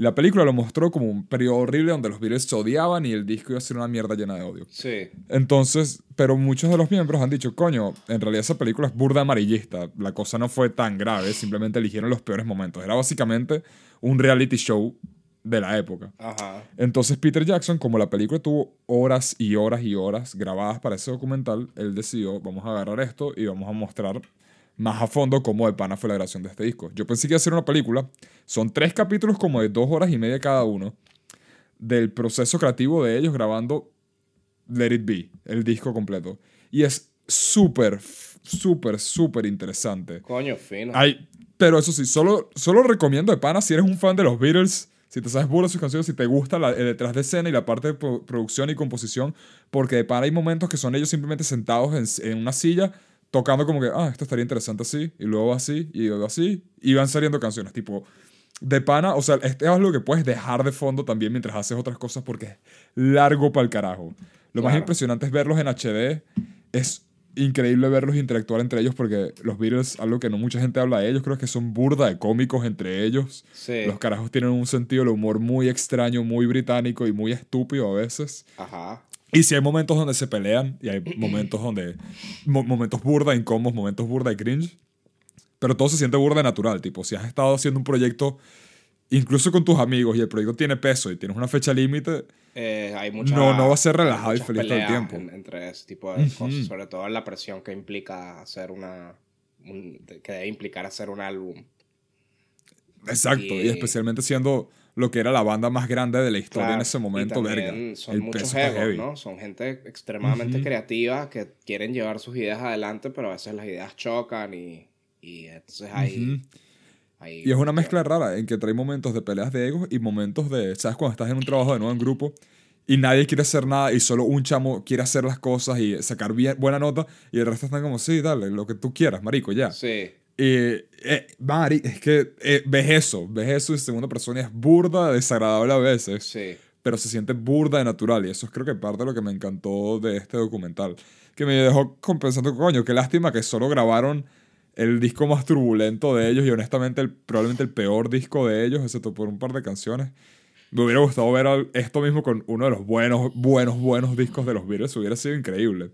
La película lo mostró como un periodo horrible donde los Beatles se odiaban y el disco iba a ser una mierda llena de odio. Sí. Entonces, pero muchos de los miembros han dicho, coño, en realidad esa película es burda amarillista. La cosa no fue tan grave, simplemente eligieron los peores momentos. Era básicamente un reality show de la época. Ajá. Entonces Peter Jackson, como la película tuvo horas y horas y horas grabadas para ese documental, él decidió, vamos a agarrar esto y vamos a mostrar más a fondo cómo de pana fue la grabación de este disco. Yo pensé que iba a ser una película, son tres capítulos como de dos horas y media cada uno, del proceso creativo de ellos grabando Let It Be, el disco completo. Y es súper, súper, súper interesante. Coño, fino. Ay, pero eso sí, solo, solo recomiendo de pana si eres un fan de los Beatles, si te sabes burda sus canciones, si te gusta la, el detrás de escena y la parte de pro- producción y composición, porque de pana hay momentos que son ellos simplemente sentados en, en una silla tocando como que, ah, esto estaría interesante así, y luego así, y luego así, y van saliendo canciones, tipo, de pana, o sea, este es algo que puedes dejar de fondo también mientras haces otras cosas porque es largo para el carajo. Lo más Claro. impresionante es verlos en HD, es increíble verlos interactuar entre ellos porque los Beatles, algo que no mucha gente habla de ellos, creo que son burda de cómicos entre ellos. Sí. Los carajos tienen un sentido del humor muy extraño, muy británico y muy estúpido a veces. Ajá. Y si hay momentos donde se pelean y hay momentos donde. mo- momentos burda incómodos, momentos burda y cringe. Pero todo se siente burda natural. Tipo, si has estado haciendo un proyecto, incluso con tus amigos, y el proyecto tiene peso y tienes una fecha límite, Eh, hay mucha, No, no va a ser relajado y feliz todo el tiempo. en- entre ese tipo de cosas. Sobre todo la presión que implica hacer una. un- que debe implicar hacer un álbum. exacto. Y, Y- especialmente siendo lo que era la banda más grande de la historia en ese momento, verga. Son el muchos egos. ¿no? Son gente extremadamente creativa que quieren llevar sus ideas adelante, pero a veces las ideas chocan y, y entonces Ujú. hay- Y es una mezcla rara en que trae momentos de peleas de egos y momentos de, ¿sabes? Cuando estás en un trabajo de nuevo en grupo y nadie quiere hacer nada y solo un chamo quiere hacer las cosas y sacar bien, buena nota y el resto están como, sí, dale, lo que tú quieras, marico, ya. Sí, Y, eh, mari, es que eh, ves eso, ves eso en segunda persona y es burda, desagradable a veces, sí. pero se siente burda de natural y eso es creo que parte de lo que me encantó de este documental, que me dejó compensando, coño, qué lástima que solo grabaron el disco más turbulento de ellos y honestamente el, probablemente el peor disco de ellos, excepto por un par de canciones. Me hubiera gustado ver esto mismo con uno de los buenos, buenos, buenos discos de los Beatles, hubiera sido increíble.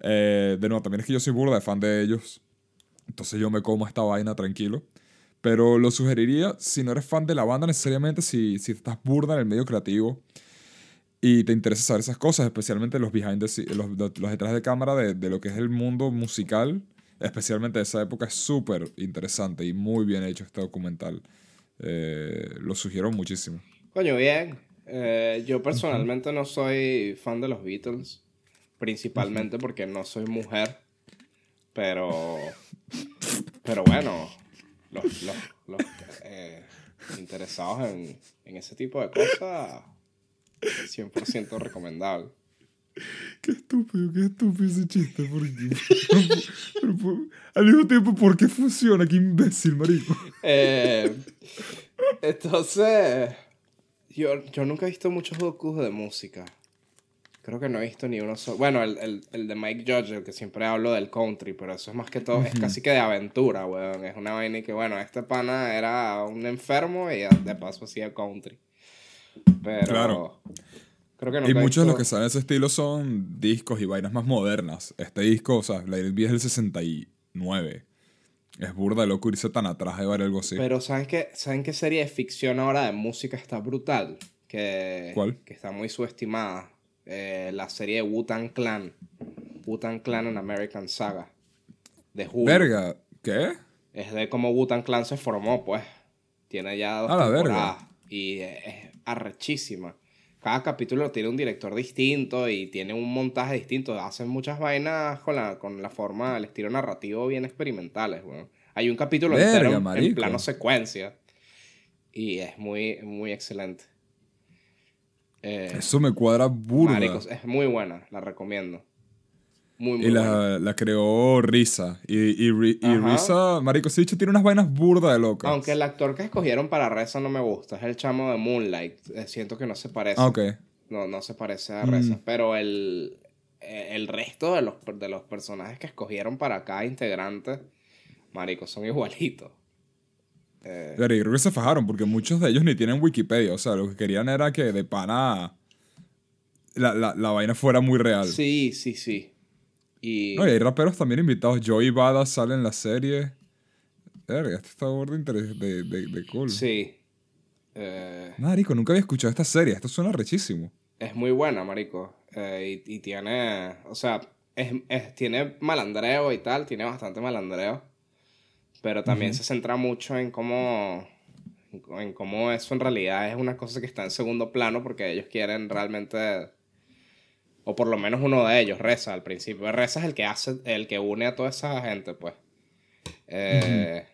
Eh, de nuevo, también es que yo soy burda de fan de ellos, entonces yo me como esta vaina tranquilo. Pero lo sugeriría si no eres fan de la banda necesariamente, si, si estás burda en el medio creativo y te interesa saber esas cosas, especialmente los behind the los, los detrás de cámara de, de lo que es el mundo musical, especialmente de esa época, es súper interesante y muy bien hecho este documental. Eh, lo sugiero muchísimo. Coño, bien. Eh, yo personalmente no soy fan de los Beatles, principalmente porque no soy mujer, pero, pero bueno, los, los, los, eh, interesados en, en ese tipo de cosas, 100% recomendable. Qué estúpido, qué estúpido ese chiste. Porque, pero, pero, al mismo tiempo, ¿por qué funciona? Qué imbécil, marico. Eh, entonces, yo, yo nunca he visto muchos docus de música. Creo que no he visto ni uno solo. Bueno, el, el, el de Mike Judge, el que siempre hablo del country, pero eso es más que todo, es casi que de aventura, weón. Es una vaina y que, bueno, este pana era un enfermo y de paso hacía country. Pero. Claro. Creo que Y nunca he muchos de los que salen de ese estilo son discos y vainas más modernas. Este disco, o sea, It Be es del 69. Es burda de loco irse tan atrás de ver algo así. Pero ¿saben qué, ¿saben qué serie de ficción ahora de música está brutal? Que, ¿Cuál? Que está muy subestimada. Eh, la serie de Wu-Tang Clan. Wu-Tang Clan en American Saga. De Hulu. Verga, ¿qué? Es de cómo Wu-Tang Clan se formó, pues. Tiene ya dos A la temporadas. Y es arrechísima. Cada capítulo tiene un director distinto y tiene un montaje distinto. Hacen muchas vainas con la, con la forma, el estilo narrativo bien experimentales, weón. Hay un capítulo Verga, entero en- en plano secuencia. Y es muy, muy excelente. Eh, Eso me cuadra burda. maricos, es muy buena, la recomiendo. Muy, muy y la, la creó Risa. Y, y, y. Risa, marico, ese dicho tiene unas vainas burda de locas. Aunque el actor que escogieron para Reza no me gusta, es el chamo de Moonlight. Eh, siento que no se parece. Ah. No, no se parece a Mm. Reza. Pero el, eh, el resto de los, de los personajes que escogieron para cada integrante, marico, son <laughs> igualitos. Eh, Pero yo creo que se fajaron porque muchos de ellos ni tienen Wikipedia. O sea, lo que querían era que de pana la, la, la vaina fuera muy real. sí, sí, sí. Y No, y hay raperos también invitados. Joey Bada sale en la serie. Verga, esto está interes- de, de, de cool. sí. Eh, Marico, nunca había escuchado esta serie. Esto suena rechísimo. es muy buena, marico. Eh, y, y tiene, o sea, es, es- tiene malandreo y tal, tiene bastante malandreo. Pero también se centra mucho en cómo, en cómo eso en realidad es una cosa que está en segundo plano porque ellos quieren realmente, o por lo menos uno de ellos, Reza al principio. Reza es el que hace, el que une a toda esa gente, pues. eh,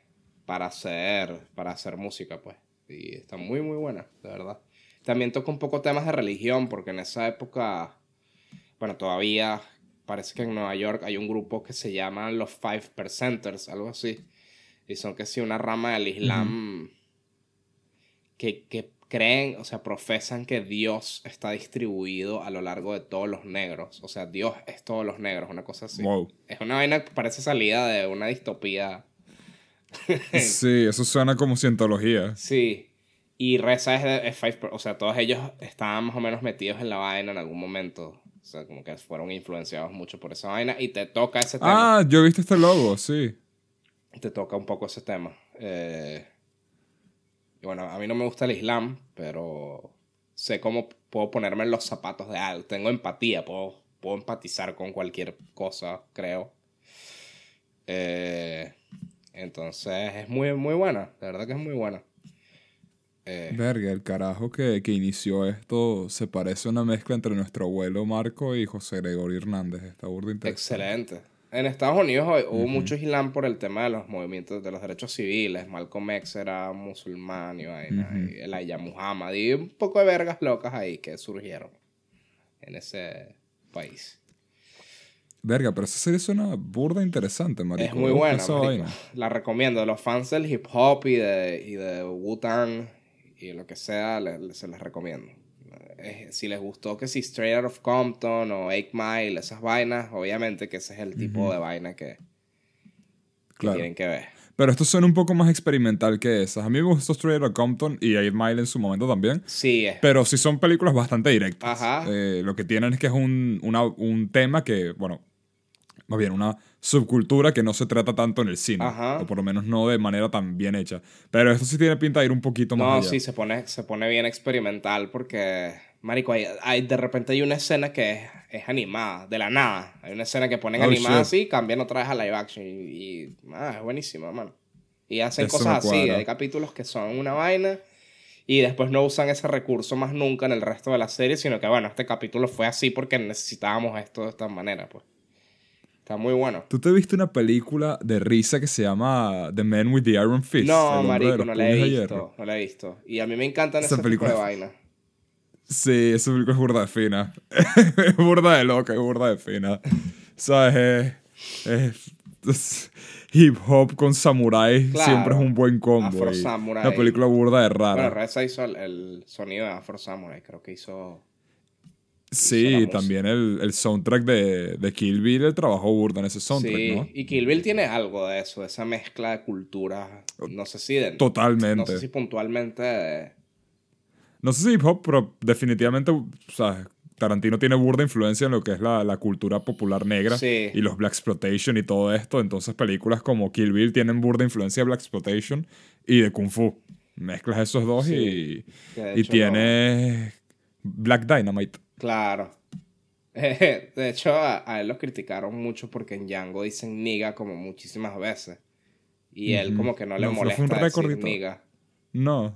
Para hacer, para hacer música, pues. Y está muy, muy buena, de verdad. También toca un poco temas de religión, porque en esa época, bueno, todavía parece que en Nueva York hay un grupo que se llama los Five Percenters, algo así. Y son que sí, una rama del Islam que, que creen, o sea, profesan que Dios está distribuido a lo largo de todos los negros. O sea, Dios es todos los negros, una cosa así. Wow. Es una vaina que parece salida de una distopía. <laughs> Sí, eso suena como cientología. Sí. Y Reza es de es Five O sea, todos ellos estaban más o menos metidos en la vaina en algún momento. O sea, como que fueron influenciados mucho por esa vaina. Y te toca ese tema. Ah, yo he visto este logo, sí. Te toca un poco ese tema. Eh, y bueno, a mí no me gusta el Islam, pero sé cómo puedo ponerme en los zapatos de algo. Tengo empatía, puedo, puedo empatizar con cualquier cosa, creo. Eh, entonces es muy, muy buena. De verdad que es muy buena. Eh, Verga, el carajo que, que inició esto se parece a una mezcla entre nuestro abuelo Marco y José Gregorio Hernández. Está burda interesante. Excelente. En Estados Unidos hubo mucho islam por el tema de los movimientos de los derechos civiles. Malcolm X era musulmán y vaina. Y Elijah Muhammad. Y un poco de vergas locas ahí que surgieron en ese país. Verga, pero esa serie suena burda interesante, marico. es muy buena, marico. La recomiendo. Los fans del hip hop y de, y de Wu-Tang y lo que sea, le- le- se les recomiendo. Eh, si les gustó que si Straight Out of Compton o 8 Mile, esas vainas, obviamente que ese es el tipo de vaina que, que Claro. tienen que ver. Pero esto suena un poco más experimental que esas. A mí me gustó Straight Outta Compton y 8 Mile en su momento también. Sí, es. Pero sí son películas bastante directas. Ajá. Eh, lo que tienen es que es un, una- un tema que, bueno, más bien una subcultura que no se trata tanto en el cine. Ajá. O por lo menos no de manera tan bien hecha. Pero esto sí tiene pinta de ir un poquito más No, allá. sí, se pone, se pone bien experimental porque, marico, hay, hay- de repente hay una escena que es, es animada, de la nada. Hay una escena que ponen Oh, animada shit. así y cambian otra vez a live action. Y, y, ah, es buenísima, mano. Y hacen Eso cosas así. Hay capítulos que son una vaina y después no usan ese recurso más nunca en el resto de la serie, sino que, bueno, este capítulo fue así porque necesitábamos esto de esta manera, pues. Está muy bueno. ¿Tú te viste una película de risa que se llama The Man with the Iron Fist? No, marico, no la he visto. No la he visto. Y a mí me encantan Esa ese película tipo de es- vainas. Sí, esa película es burda de fina. <laughs> es burda de loca, es burda de fina. ¿Sabes? Es, es- es hip hop con samuráis Claro. siempre es un buen combo. Afro Samurai. Una película burda de rara. Bueno, Reza hizo el, el sonido de Afro Samurai, creo que hizo... sí, hizo también el, el soundtrack de, de Kill Bill, el trabajo burda en ese soundtrack, sí, ¿no? y Kill Bill tiene algo de eso, de esa mezcla de culturas, no sé si de... Totalmente. No sé si puntualmente de- No sé si hip hop, pero definitivamente, o sea, Tarantino tiene burda influencia en lo que es la, la cultura popular negra Sí. y los Black Exploitation y todo esto. Entonces películas como Kill Bill tienen burda influencia de Black Exploitation y de Kung Fu. Mezclas esos dos Sí. Y, y hecho tiene Black Dynamite. Claro. <laughs> De hecho, a, a él lo criticaron mucho porque en Django dicen niga como muchísimas veces. Y él como que no le No, molesta fue un decir niga. No.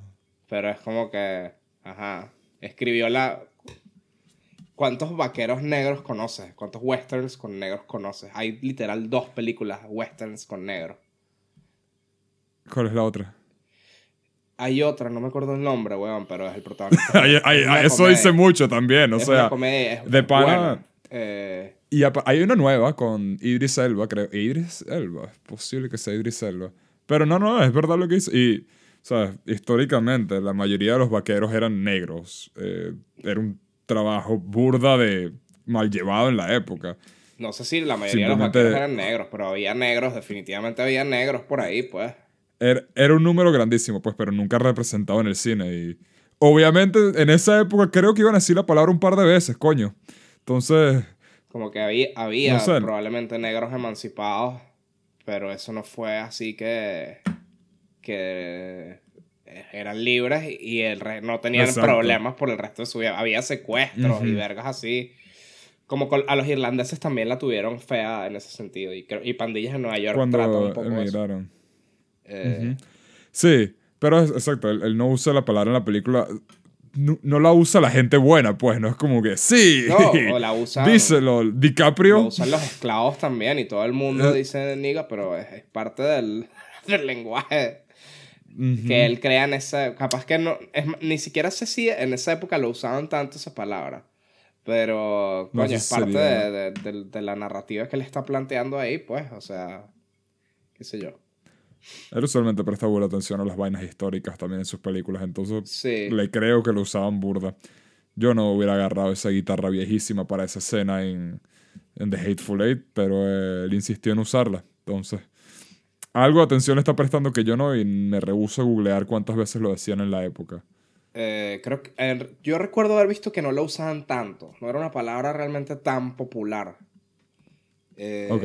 Pero es como que, ajá, escribió la... ¿Cuántos vaqueros negros conoces? ¿Cuántos westerns con negros conoces? Hay literal dos películas westerns con negros. ¿Cuál es la otra? Hay otra, no me acuerdo el nombre, weón, pero es el <laughs> protagonista. Es eso comedia. dice mucho también, o es sea. una comedia, es de pana-. Eh, Y hay una nueva con Idris Elba, creo. Idris Elba, es posible que sea Idris Elba. Pero no, no, es verdad lo que dice. Y, ¿sabes? Históricamente, la mayoría de los vaqueros eran negros. Eh, era un trabajo burda de mal llevado en la época. No sé si la mayoría de los vaqueros eran negros, pero había negros, definitivamente había negros por ahí, pues. Era, era un número grandísimo, pues, pero nunca representado en el cine. Y obviamente, en esa época creo que iban a decir la palabra un par de veces, coño. Entonces, Como que había, había No sé. probablemente negros emancipados, pero eso no fue así que, que eran libres y el re- no tenían Exacto. problemas por el resto de su vida. Había secuestros y vergas así. Como a los irlandeses también la tuvieron fea en ese sentido. Y, pandillas en Nueva York tratan cuando un poco eso. emigraron. Eh. Sí, pero es- exacto, él, él no usa la palabra en la película. No, no la usa la gente buena, pues, no es como que sí. No, o la usan- <laughs> Díselo, DiCaprio. Lo usan los esclavos también y todo el mundo Eh. dice niga, pero es, es parte del, <laughs> del lenguaje Ujú. que él crea en esa... Capaz que no... Es, ni siquiera sé si en esa época lo usaban tanto esa palabra. Pero, coño, es parte sería- de, de- de- de la narrativa que él está planteando ahí, pues, o sea, qué sé yo. Él usualmente presta buena atención a las vainas históricas también en sus películas, entonces Sí. le creo que lo usaban burda. Yo no hubiera agarrado esa guitarra viejísima para esa escena en, en The Hateful Eight, pero él insistió en usarla. Entonces, algo de atención le está prestando que yo no y me rehuso a googlear cuántas veces lo decían en la época. Eh, creo que... eh, yo recuerdo haber visto que no lo usaban tanto. No era una palabra realmente tan popular. Eh, Ok.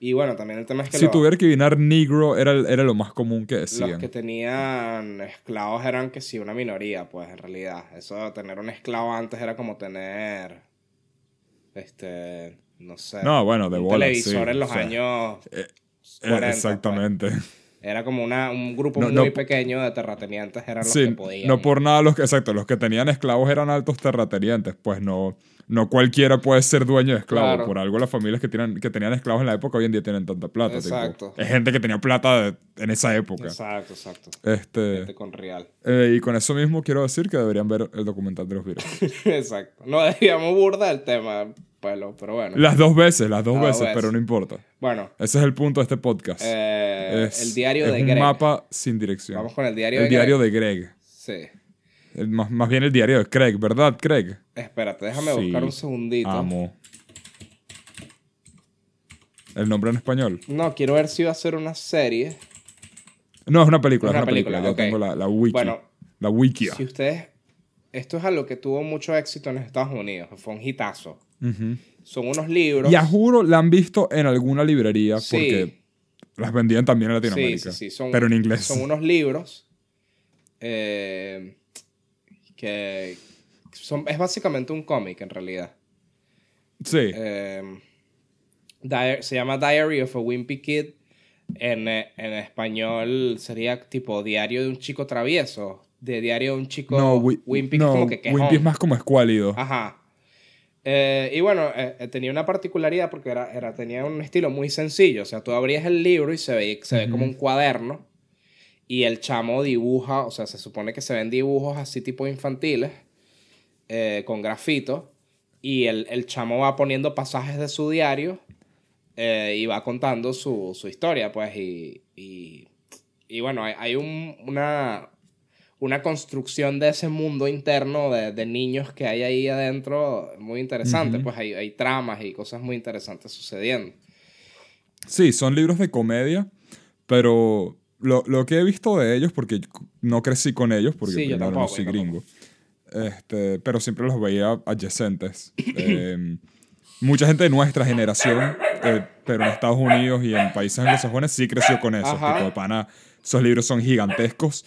Y bueno, también el tema es que Si lo- tuviera que adivinar negro, era, era lo más común que decían. Los que tenían esclavos eran que sí, una minoría, pues, en realidad. Eso de tener un esclavo antes era como tener. Este. No sé. No, bueno, de un bola, televisor sí, en los o sea, años. Eh, 40, pues. Exactamente. Era como una, un grupo No, muy no, pequeño de terratenientes, eran los Sí, que podían. no por nada los que, exacto, los que tenían esclavos eran altos terratenientes, pues no, no cualquiera puede ser dueño de esclavos. Claro. Por algo las familias que, tienen, que tenían esclavos en la época hoy en día tienen tanta plata. tipo. Exacto. es gente que tenía plata de- en esa época. Exacto, exacto. Este, Gente con real. eh, y con eso mismo quiero decir que deberían ver el documental de los virus. <laughs> exacto. No <laughs> debíamos burda el tema, pelo, pero bueno. las dos veces, las dos veces, veces. pero no importa. Bueno, Ese es el punto de este podcast. eh, Es- el diario es de un Greg. mapa sin dirección. Vamos con el diario el de diario Greg. de Greg. Sí. El- más, más bien el diario de Craig, ¿verdad, Craig? Espérate, déjame Sí, buscar un segundito. Amo. El nombre en español. No, quiero ver si va a ser una serie. No, es una película, Es es una película. ok. tengo la, la wiki. Bueno, la wikia. Si ustedes. Esto es algo que tuvo mucho éxito en Estados Unidos. Fue un hitazo. Son unos libros. Y a juro la han visto en alguna librería Sí. porque las vendían también en Latinoamérica. sí, sí. Son, pero en inglés. Son unos libros. eh, que. Son, es básicamente un cómic en realidad. Sí. Eh, se llama Diary of a Wimpy Kid. En, en español sería tipo Diario de un chico travieso. De Diario de un chico no, Wi- Wimpy, que no, es como que quejón. Wimpy es más como escuálido. Ajá. Eh, y bueno, eh, eh, tenía una particularidad porque era, era, tenía un estilo muy sencillo. O sea, tú abrías el libro y se ve, se ve como un cuaderno. Y el chamo dibuja, o sea, se supone que se ven dibujos así tipo infantiles, eh, con grafitos. Y el, el chamo va poniendo pasajes de su diario y va contando su, su historia, pues. Y, y, y bueno, hay, hay un- una, una construcción de ese mundo interno de, de niños que hay ahí adentro muy interesante. Ujú. Pues hay, hay tramas y cosas muy interesantes sucediendo. Sí, son libros de comedia, pero lo, lo que he visto de ellos, porque no crecí con ellos, porque Sí, yo primero no soy yo tampoco. gringo. este, pero siempre los veía adyacentes. Eh, <clears throat> mucha gente de nuestra generación, eh, pero en Estados Unidos y en países anglosajones sí creció con eso. Tipo, de pana, esos libros son gigantescos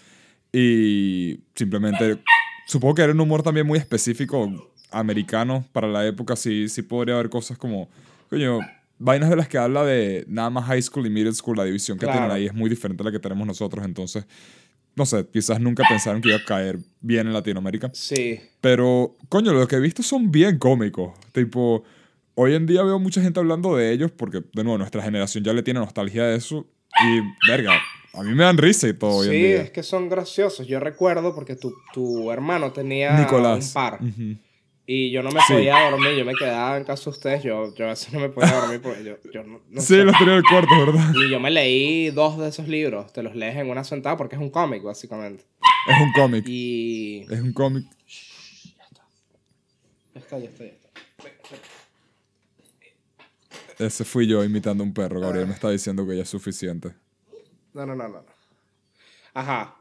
y simplemente supongo que era un humor también muy específico americano para la época. Sí, sí podría haber cosas como, coño, vainas de las que habla de nada más high school y middle school, la división que Claro. tienen ahí es muy diferente a la que tenemos nosotros. Entonces, no sé, quizás nunca pensaron que iba a caer bien en Latinoamérica. Sí. Pero, coño, lo que he visto son bien cómicos. Tipo, hoy en día veo mucha gente hablando de ellos porque, de nuevo, nuestra generación ya le tiene nostalgia de eso. Y, verga, a mí me dan risa y todo hoy en Sí, día. es que son graciosos. Yo recuerdo porque tu, tu hermano tenía Nicolás. un par. Ujú. Y yo no me Sí. podía dormir. Yo me quedaba en casa de ustedes. Yo, yo a veces no me podía dormir porque yo, yo no, no Sí, sé. los tenía en el cuarto, ¿verdad? Y yo me leí dos de esos libros. Te los lees en una sentada porque es un cómic, básicamente. Es un cómic. Y... Es un cómic. Ya está, ya está, ya está. Ese fui yo imitando a un perro. Gabriel me está diciendo que ya es suficiente. No, no, no, no. no. Ajá.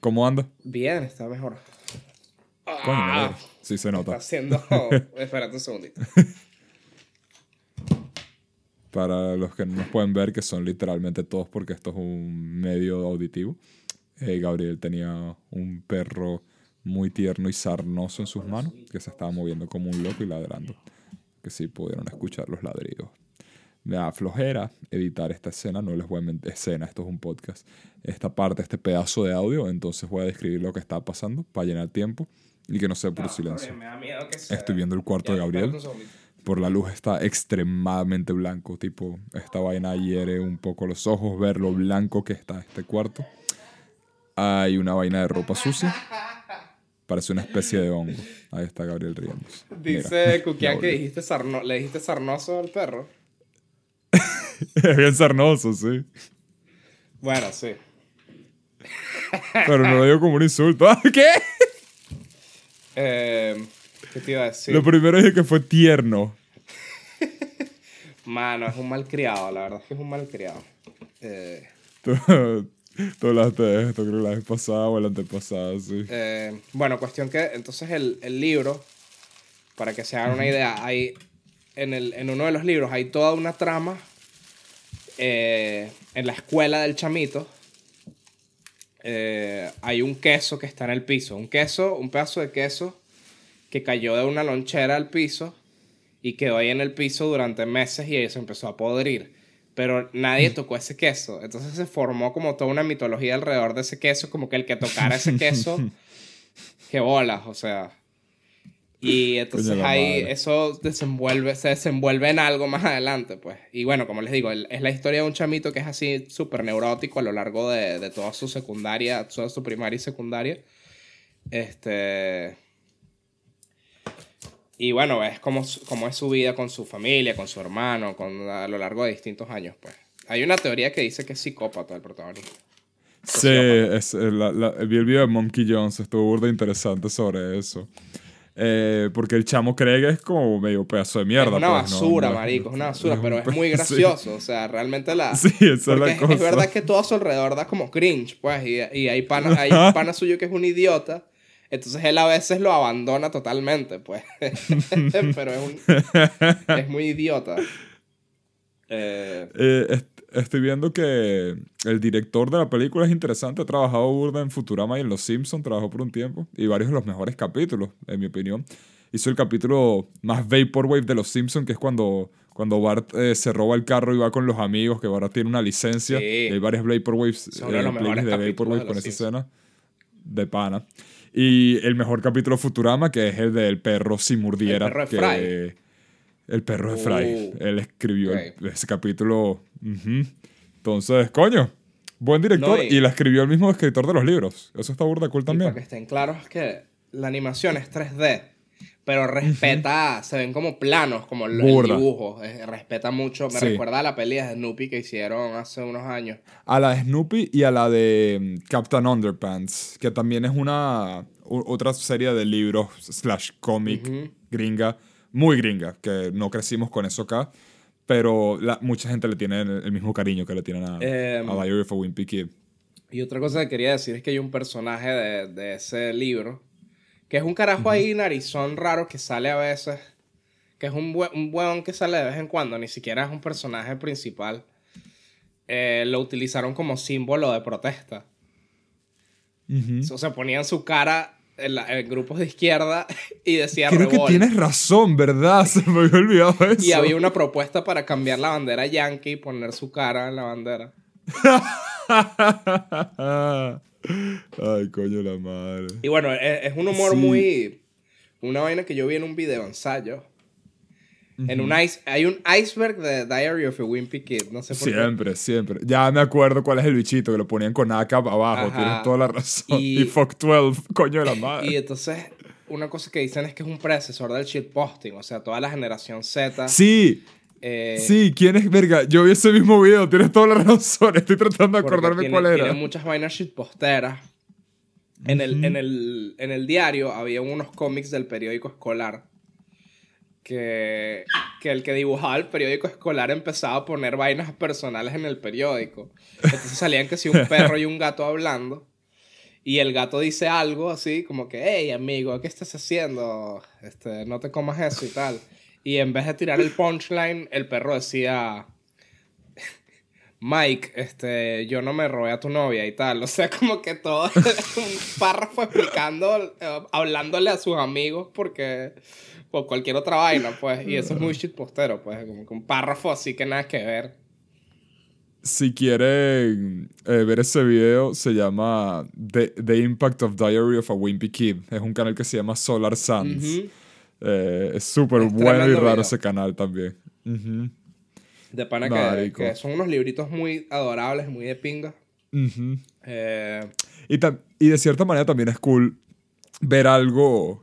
¿Cómo anda? Bien, está mejor. Coño, Ah. Sí se está nota. haciendo... <laughs> Espérate un segundito. Para los que no nos pueden ver, que son literalmente todos porque esto es un medio auditivo. eh, Gabriel tenía un perro muy tierno y sarnoso en sus manos, que se estaba moviendo como un loco y ladrando. Que sí pudieron escuchar los ladridos. Me da flojera editar esta escena, no les voy a mentir, escena, esto es un podcast. Esta parte, este pedazo de audio, entonces voy a describir lo que está pasando para llenar tiempo y que no sea No, silencio. porque Me da miedo que se... Estoy viendo el cuarto de Gabriel. Por la luz está extremadamente blanco. Tipo, esta vaina hiere un poco los ojos, ver lo blanco que está este cuarto. Hay una vaina de ropa sucia. Parece una especie de hongo. Ahí está Gabriel riéndose. Dice <laughs> ya que dijiste sarno... le dijiste sarnoso al perro. <laughs> Es bien sarnoso, sí. Bueno, sí. Pero no lo digo como un insulto. ¿Ah, <laughs> ¿Qué? Eh, ¿Qué te iba a decir? Lo primero dije que fue tierno. Mano, es un malcriado, la verdad es que es un malcriado. Eh, Tú, tú hablaste de esto, creo que la vez pasada o la antepasada, sí. eh, bueno, cuestión que entonces el, el libro, para que se hagan una idea, hay en, el, en uno de los libros hay toda una trama eh, en la escuela del chamito. eh, hay un queso que está en el piso, un queso, un pedazo de queso que cayó de una lonchera al piso y quedó ahí en el piso durante meses y se empezó a podrir. Pero nadie tocó ese queso. Entonces se formó como toda una mitología alrededor de ese queso, como que el que tocara ese queso, <laughs> que bolas, o sea. Y <laughs> entonces ahí eso desenvuelve, se desenvuelve en algo más adelante, pues. Y bueno, como les digo, es la historia de un chamito que es así súper neurótico a lo largo de, de toda su secundaria, toda su primaria y secundaria. Este. Y bueno, es como, como es su vida con su familia, con su hermano, con, a lo largo de distintos años, pues. Hay una teoría que dice que es psicópata el protagonista. Sí, es, eh, la, la- vi el video de Monkey Jones, estuvo burda interesante sobre eso. Eh, porque el chamo cree que es como medio pedazo de mierda. es una pues, basura, No, marico, es una basura, es pero es muy sí. gracioso. O sea, realmente la. Sí, esa es la es, cosa. es verdad que todo a su alrededor da como cringe, pues. Y, y hay, pana, hay un pana suyo que es un idiota. Entonces él a veces lo abandona totalmente, pues. <laughs> pero es, un, es muy idiota. <laughs> Eh, Eh, estoy viendo que el director de la película es interesante. Ha trabajado burda en Futurama y en Los Simpsons. Trabajó por un tiempo. Y varios de los mejores capítulos, en mi opinión. Hizo el capítulo más Vaporwave de Los Simpsons, que es cuando, cuando Bart eh, se roba el carro y va con los amigos, que Bart tiene una licencia. Sí. Y hay varias Vaporwaves, Son uno de los playlists mejores de capítulos Vaporwave con esa escena. De pana. Y el mejor capítulo de Futurama, que es el del perro si murdiera. El perro de que, Fry. El perro de Fry. Uh. Él escribió el- ese capítulo. Ujú. Entonces, coño, buen director. No, y- y... la escribió el mismo escritor de los libros. Eso está burda cool y también. para que estén claros es que la animación es 3D. Pero respeta, se ven como planos, como el, el Burda. dibujo. eh, respeta mucho. Me Sí. recuerda a la peli de Snoopy que hicieron hace unos años. A la de Snoopy y a la de mm, Captain Underpants, que también es una otra serie de libros slash cómic Ujú. gringa, muy gringa, que no crecimos con eso acá, pero la- mucha gente le tiene el, el mismo cariño que le tienen a, Em. a Diary of a Wimpy Kid. Y otra cosa que quería decir es que hay un personaje de, de ese libro Que es un carajo ahí narizón raro que sale a veces. Que es un, bue- un huevón que sale de vez en cuando. Ni siquiera es un personaje principal. Eh, lo utilizaron como símbolo de protesta. Ujú. O sea, ponían su cara en, la- en grupos de izquierda <laughs> y decía Creo que tienes razón, ¿verdad? <laughs> Se me había olvidado eso. Y había una propuesta para cambiar la bandera yankee y poner su cara en la bandera. <laughs> Ay, coño la madre. Y bueno, es, es un humor Sí. muy... Una vaina que yo vi en un video ensayo. En un ice, hay un iceberg de Diary of a Wimpy Kid. No sé por qué. Siempre, siempre. Ya me acuerdo cuál es el bichito que lo ponían con AK abajo. Ajá. Tienes toda la razón. Y- Y, Fuck <laughs> 12, coño de la Y madre. entonces, una cosa que dicen es que es un predecesor del shitposting. O sea, toda la generación Z. Sí, eh, sí, ¿quién es verga? Yo vi ese mismo video, tienes toda la razón. Estoy tratando de acordarme tiene, cuál era. Tiene muchas vainas shitposteras. En, el, en, el, en el diario había unos cómics del periódico escolar que, que el que dibujaba el periódico escolar empezaba a poner vainas personales en el periódico. Entonces salían que si un perro y un gato hablando. Y el gato dice algo así, como que, hey amigo, ¿qué estás haciendo? Este, no te comas eso y tal. Y en vez de tirar el punchline, el perro decía, Mike, este, yo no me robé a tu novia y tal. O sea, como que todo <laughs> un párrafo explicando, eh, hablándole a sus amigos porque por cualquier otra vaina, pues. Y eso es muy shitpostero, pues. Como que un párrafo así que nada que ver. Si quieren eh, ver ese video, se llama The, The Impact of Diary of a Wimpy Kid. Es un canal que se llama Solar Suns. Ujú. Eh, es súper bueno y raro video. ese canal también. Ujú, De pana que, que son unos libritos muy adorables, muy de pinga. ujú. Eh, Y, y de cierta manera también es cool ver algo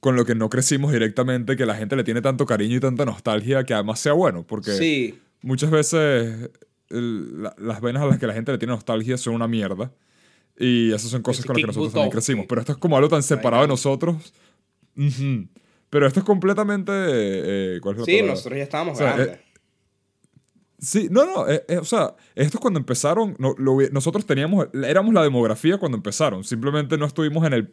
con lo que no crecimos directamente, que la gente le tiene tanto cariño y tanta nostalgia, que además sea bueno, porque sí, muchas veces el- la- las vainas a las que la gente le tiene nostalgia son una mierda. Y esas son cosas Ese con las que nosotros también crecimos. Pero esto es como algo tan separado de nosotros. Ujú. Pero esto es completamente... eh, ¿Cuál es la sí, palabra? nosotros ya estábamos O sea, grandes. Sí, no, no, eh, eh, o sea, esto es cuando empezaron, no, lo nosotros teníamos, éramos la demografía cuando empezaron, simplemente no estuvimos en el,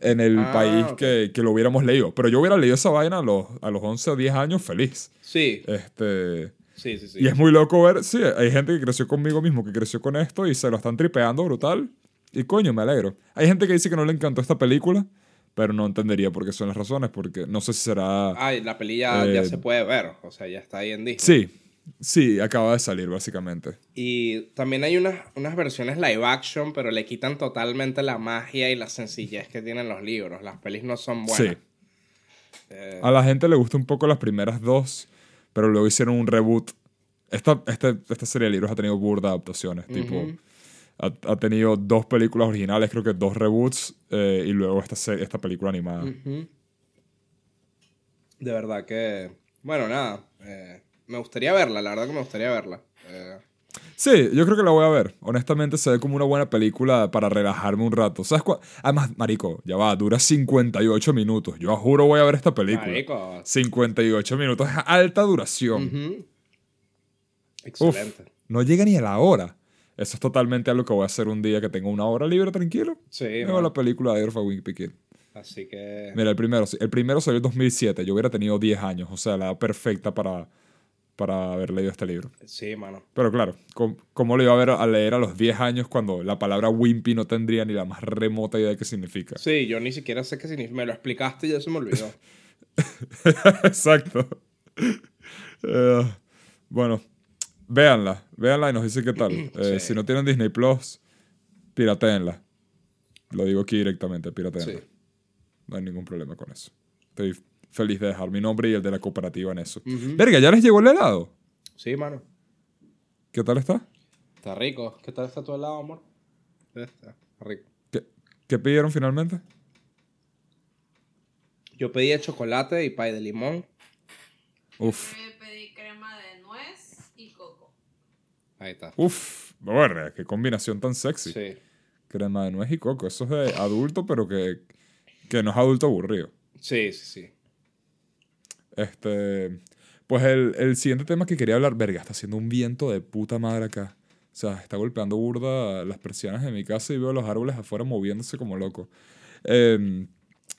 en el Ah, país ok. que, que lo hubiéramos leído, pero yo hubiera leído esa vaina a los, a los 11 o 10 años feliz. Sí, Este, sí, sí, sí. Y es muy loco ver, sí, hay gente que creció conmigo mismo, que creció con esto y se lo están tripeando brutal. Y coño, me alegro. Hay gente que dice que no le encantó esta película, pero no entendería por qué son las razones, porque no sé si será... Ay, la peli ya, ya Eh, se puede ver. O sea, ya está ahí en Disney. Sí, sí, acaba de salir básicamente. Y también hay unas, unas versiones live action, pero le quitan totalmente la magia y la sencillez que tienen los libros. Las pelis no son buenas. Sí. Eh, A la gente le gustó un poco las primeras dos, pero luego hicieron un reboot. Esta, este- esta serie de libros ha tenido burda adaptaciones. Tipo, ha, ha tenido dos películas originales, creo que dos reboots, eh, y luego esta, serie- esta película animada. De verdad que... Bueno, nada. eh, me gustaría verla, la verdad que me gustaría verla. Eh, Sí, yo creo que la voy a ver. Honestamente, se ve como una buena película para relajarme un rato. ¿Sabes cuál? Además, marico, ya va, dura 58 minutos. Yo juro voy a ver esta película. marico. 58 minutos, es alta duración. Excelente. no llega ni a la hora. Eso es totalmente algo que voy a hacer un día que tenga una hora libre tranquilo. Sí, veo la película de Orfa Wimpy Kid. Así que... Mira, el primero, sí, el primero salió en 2007. Yo hubiera tenido 10 años, o sea, la edad perfecta para, para haber leído este libro. Sí, mano. Pero claro, com- ¿cómo lo iba a, ver a leer a los 10 años cuando la palabra Wimpy no tendría ni la más remota idea de qué significa? Sí, yo ni siquiera sé qué significa. Me lo explicaste y ya se me olvidó. <laughs> Exacto. Eh, bueno, véanla, véanla y nos dice qué tal. <clears throat> Eh, Sí. Si no tienen Disney Plus, piratéenla. Lo digo aquí directamente, piratéenla. Sí. No hay ningún problema con eso. Estoy feliz de dejar mi nombre y el de la cooperativa en eso. Verga, ¿ya les llegó el helado? Sí, mano. ¿Qué tal está? Está rico. ¿Qué tal está tu helado, amor? Está rico. ¿Qué, qué pidieron finalmente? Yo pedí chocolate y pay de limón. Uf, Yo pedí crema de nuez y coco. Ahí está. uf, verga, qué combinación tan sexy. Sí. Crema de nuez y coco. Eso es de adulto, pero que, que no es adulto aburrido. Sí, sí, sí. Este. Pues el, el siguiente tema que quería hablar, verga, está haciendo un viento de puta madre acá. O sea, está golpeando burda las persianas de mi casa y veo los árboles afuera moviéndose como loco. Eh,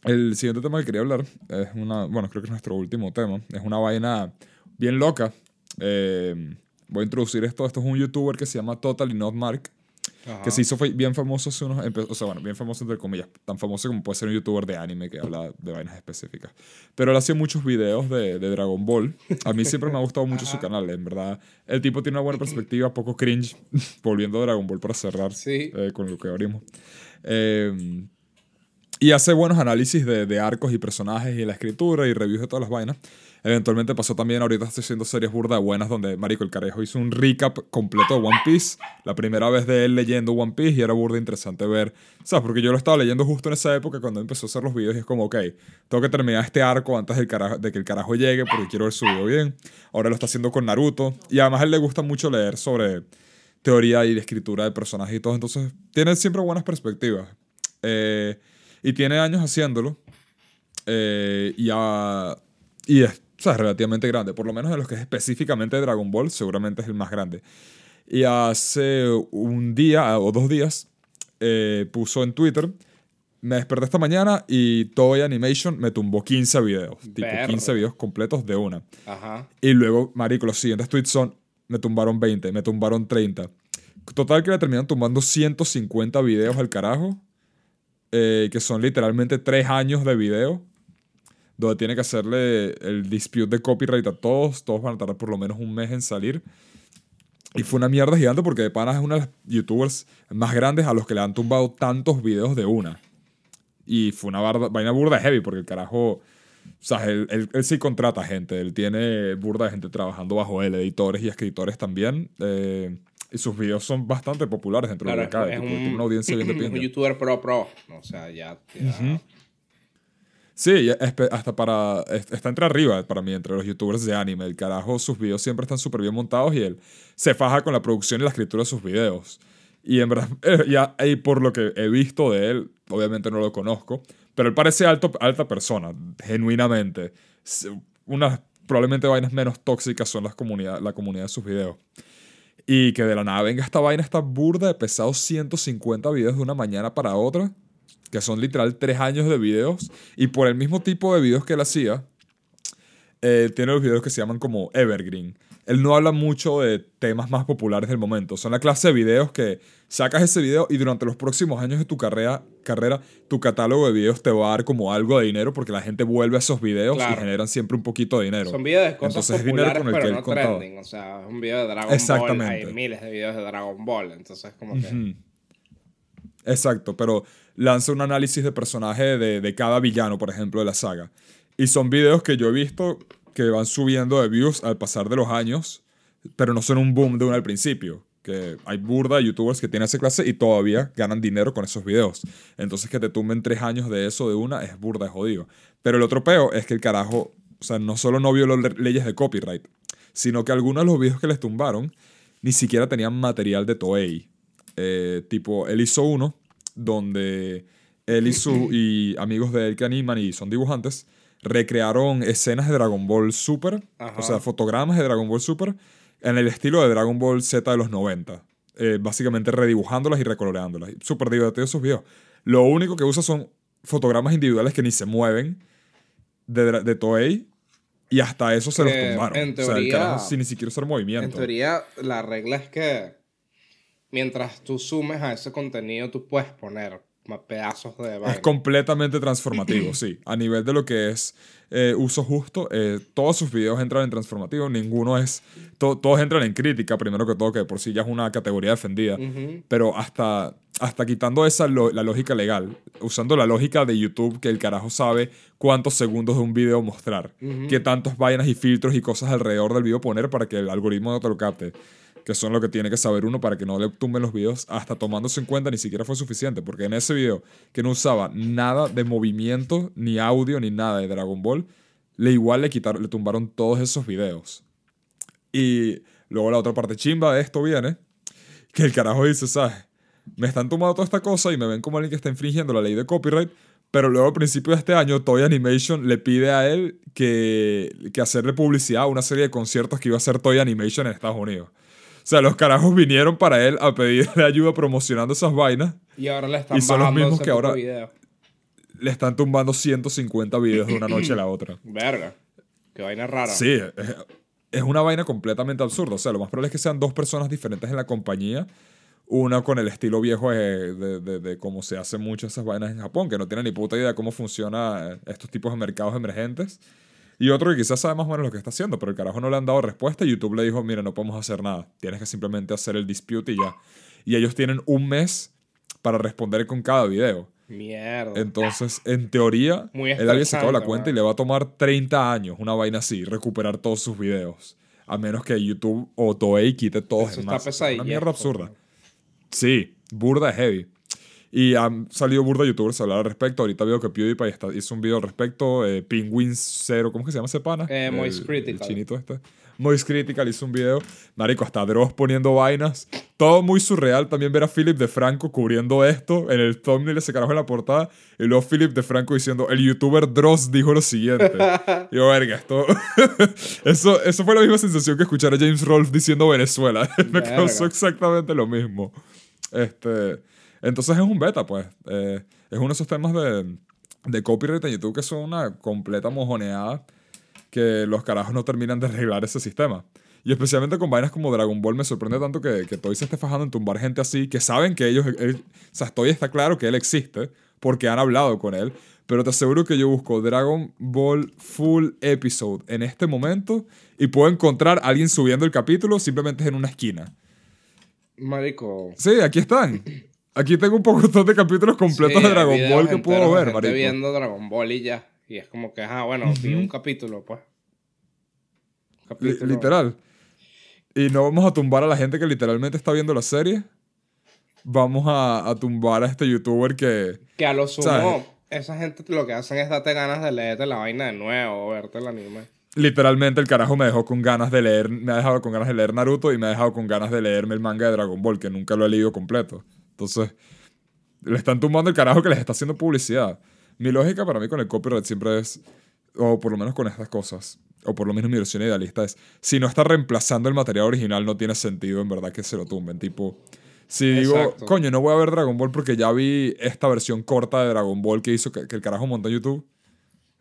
El siguiente tema que quería hablar es una, bueno, creo que es nuestro último tema. Es una vaina bien loca. Eh, voy a introducir esto. Esto es un youtuber que se llama Totally Not Mark, que se hizo bien famoso hace unos, o sea, bueno, bien famoso entre comillas, tan famoso como puede ser un youtuber de anime que habla de vainas específicas. Pero él hacía muchos videos de, de Dragon Ball. A mí siempre me ha gustado mucho su canal, en verdad. El tipo tiene una buena perspectiva, poco cringe, <laughs> volviendo a Dragon Ball para cerrar Sí. eh, con lo que abrimos. Eh, y hace buenos análisis de, de arcos y personajes y la escritura y reviews de todas las vainas. Eventualmente pasó también, ahorita estoy haciendo series burda buenas donde Marico el Carejo hizo un recap completo de One Piece. La primera vez de él leyendo One Piece y era burda interesante ver. ¿Sabes? Porque yo lo estaba leyendo justo en esa época cuando empezó a hacer los videos y es como, ok, tengo que terminar este arco antes del carajo- de que el carajo llegue porque quiero ver su video bien. Ahora lo está haciendo con Naruto. Y además a él le gusta mucho leer sobre teoría y de escritura de personajes y todo. Entonces tiene siempre buenas perspectivas. Eh, y tiene años haciéndolo. Eh, y, a- y es, sea, es relativamente grande. Por lo menos en los que es específicamente de Dragon Ball, seguramente es el más grande. Y hace un día o dos días eh, puso en Twitter. Me desperté esta mañana y Toei Animation me tumbó 15 videos. Tipo Perro. 15 videos completos de una. Ajá. Y luego, marico, los siguientes tweets son, me tumbaron 20, me tumbaron 30. Total que le terminan tumbando 150 videos al carajo, eh, que son literalmente 3 años de video, donde tiene que hacerle el dispute de copyright a todos, todos van a tardar por lo menos un mes en salir. Y fue una mierda gigante porque de Pana es una de las youtubers más grandes a los que le han tumbado tantos videos de una. Y fue una barda- vaina burda heavy porque el carajo... O sea, él, él- él sí contrata gente, él tiene burda de gente trabajando bajo él, editores y escritores también. eh, y sus videos son bastante populares dentro de Claro, que cabe. es tipo, un, tiene una audiencia bien <clears throat> de un youtuber pro pro. O sea, ya. ya- Sí, ya espe- hasta para. es- Está entre arriba para mí, entre los youtubers de anime. El carajo, sus videos siempre están súper bien montados y él se faja con la producción y la escritura de sus videos. Y en verdad, <laughs> eh, ya y por lo que he visto de él, obviamente no lo conozco, pero él parece alto, alta persona, genuinamente. Unas probablemente vainas menos tóxicas son las comunidad, la comunidad de sus videos. Y que de la nada venga esta vaina, esta burda de pesados 150 videos de una mañana para otra, que son literal tres años de videos, y por el mismo tipo de videos que él hacía, eh, tiene los videos que se llaman como Evergreen. Él no habla mucho de temas más populares del momento. Son la clase de videos que sacas ese video y durante los próximos años de tu carrera, carrera tu catálogo de videos te va a dar como algo de dinero porque la gente vuelve a esos videos y generan siempre un poquito de dinero. Son videos de cosas Entonces es dinero con el pero que él no contaba. trending. O sea, es un video de Dragon Ball. Exactamente. Hay miles de videos de Dragon Ball. Entonces, como que. Exacto, pero lanza un análisis de personaje de, de cada villano, por ejemplo, de la saga. Y son videos que yo he visto que van subiendo de views al pasar de los años, pero no son un boom de uno al principio. Que hay burda de youtubers que tienen esa clase y todavía ganan dinero con esos videos. Entonces que te tumben tres años de eso de una es burda, es jodido. Pero el otro peo es que el carajo, o sea, no solo no violó le- leyes de copyright, sino que algunos de los videos que les tumbaron ni siquiera tenían material de Toei. Eh, tipo, él hizo uno donde él y, su, y amigos de él que animan y son dibujantes recrearon escenas de Dragon Ball Super, Ajá. o sea, fotogramas de Dragon Ball Super en el estilo de Dragon Ball Z de los 90. Eh, básicamente redibujándolas y recoloreándolas. Súper divertidos esos videos. Lo único que usa son fotogramas individuales que ni se mueven de, de Toei y hasta eso se los Que, tumbaron. en o sea, el teoría- carajo sin ni siquiera usar movimiento. En teoría, la regla es que mientras tú sumes a ese contenido, tú puedes poner pedazos de vaina. Es completamente transformativo, sí. <clears throat> A nivel de lo que es eh, uso justo, eh, todos sus videos entran en transformativo, ninguno es... to- todos entran en crítica, primero que todo, que por sí ya es una categoría defendida. Pero hasta, hasta quitando esa la lógica legal, usando la lógica de YouTube, que el carajo sabe cuántos segundos de un video mostrar, qué tantos vainas y filtros y cosas alrededor del video poner para que el algoritmo no te lo capte. Que son lo que tiene que saber uno para que no le tumben los videos, hasta tomándose en cuenta ni siquiera fue suficiente, porque en ese video que no usaba nada de movimiento, ni audio, ni nada de Dragon Ball, le igual le quitaron, le tumbaron todos esos videos. Y luego la otra parte chimba de esto viene, que el carajo dice, ¿sabes? Me están tomando toda esta cosa y me ven como alguien que está infringiendo la ley de copyright, pero luego al principio de este año Toy Animation le pide a él que, que hacerle publicidad a una serie de conciertos que iba a hacer Toy Animation en Estados Unidos. O sea, los carajos vinieron para él a pedirle <laughs> ayuda promocionando esas vainas. Y ahora le están Y son los mismos que ahora- video. le están tumbando 150 videos de una noche a la otra. <clears throat> Verga. Qué vaina rara. Sí, es, es una vaina completamente absurda. O sea, lo más probable es que sean dos personas diferentes en la compañía. Una con el estilo viejo de, de, de- de cómo se hacen muchas esas vainas en Japón, que no tiene ni puta idea de cómo funciona estos tipos de mercados emergentes. Y otro que quizás sabe más o menos lo que está haciendo, pero el carajo no le han dado respuesta y YouTube le dijo, mira, no podemos hacer nada. Tienes que simplemente hacer el dispute y ya. Y ellos tienen un mes para responder con cada video. Mierda. Entonces, en teoría, él había sacado la cuenta y le va a tomar 30 años, una vaina así, recuperar todos sus videos. A menos que YouTube o Toei quite todos Eso en está masa. Una mierda absurda. Sí, burda heavy. Y han salido burda youtubers a hablar al respecto. Ahorita veo que PewDiePie está- hizo un video al respecto. Eh, Penguin Zero, ¿cómo que se llama ese pana? Eh, El- Moist el Critical. chinito este. Moist Critical hizo un video. Marico, hasta Dross poniendo vainas. Todo muy surreal. También ver a Philip de Franco cubriendo esto. En el thumbnail ese carajo en la portada. Y luego Philip de Franco diciendo, el youtuber Dross dijo lo siguiente. Y <laughs> yo, verga, esto... <laughs> eso, eso fue la misma sensación que escuchar a James Rolfe diciendo Venezuela. <laughs> Me causó exactamente lo mismo. Este, entonces es un beta, pues. Eh, es uno de esos temas de, de copyright en YouTube que son una completa mojoneada que los carajos no terminan de arreglar ese sistema. Y especialmente con vainas como Dragon Ball me sorprende tanto que, que Toy se esté fajando en tumbar gente así, que saben que ellos... él- o sea, Toy está claro que él existe, porque han hablado con él, pero te aseguro que yo busco Dragon Ball Full Episode en este momento y puedo encontrar a alguien subiendo el capítulo simplemente en una esquina. Marico. Sí, aquí están. <clears throat> Aquí tengo un poco de capítulos completos Sí, de Dragon Ball que puedo ver, marico. viendo Dragon Ball y ya. Y es como que, ah, bueno, vi un capítulo, pues. Capítulo. literal. Y no vamos a tumbar a la gente que literalmente está viendo la serie. Vamos a, a tumbar a este youtuber que... Que a lo sumo, ¿Sabes? esa gente lo que hacen es darte ganas de leerte la vaina de nuevo o verte el anime. Literalmente el carajo me dejó con ganas de leer, me ha dejado con ganas de leer Naruto y me ha dejado con ganas de leerme el manga de Dragon Ball, que nunca lo he leído completo. Entonces, le están tumbando el carajo que les está haciendo publicidad. Mi lógica para mí con el copyright siempre es, o por lo menos con estas cosas, o por lo menos mi versión idealista es, si no está reemplazando el material original, no tiene sentido en verdad que se lo tumben. Tipo, si digo, Exacto. coño, no voy a ver Dragon Ball porque ya vi esta versión corta de Dragon Ball que hizo que, que el carajo montó en YouTube.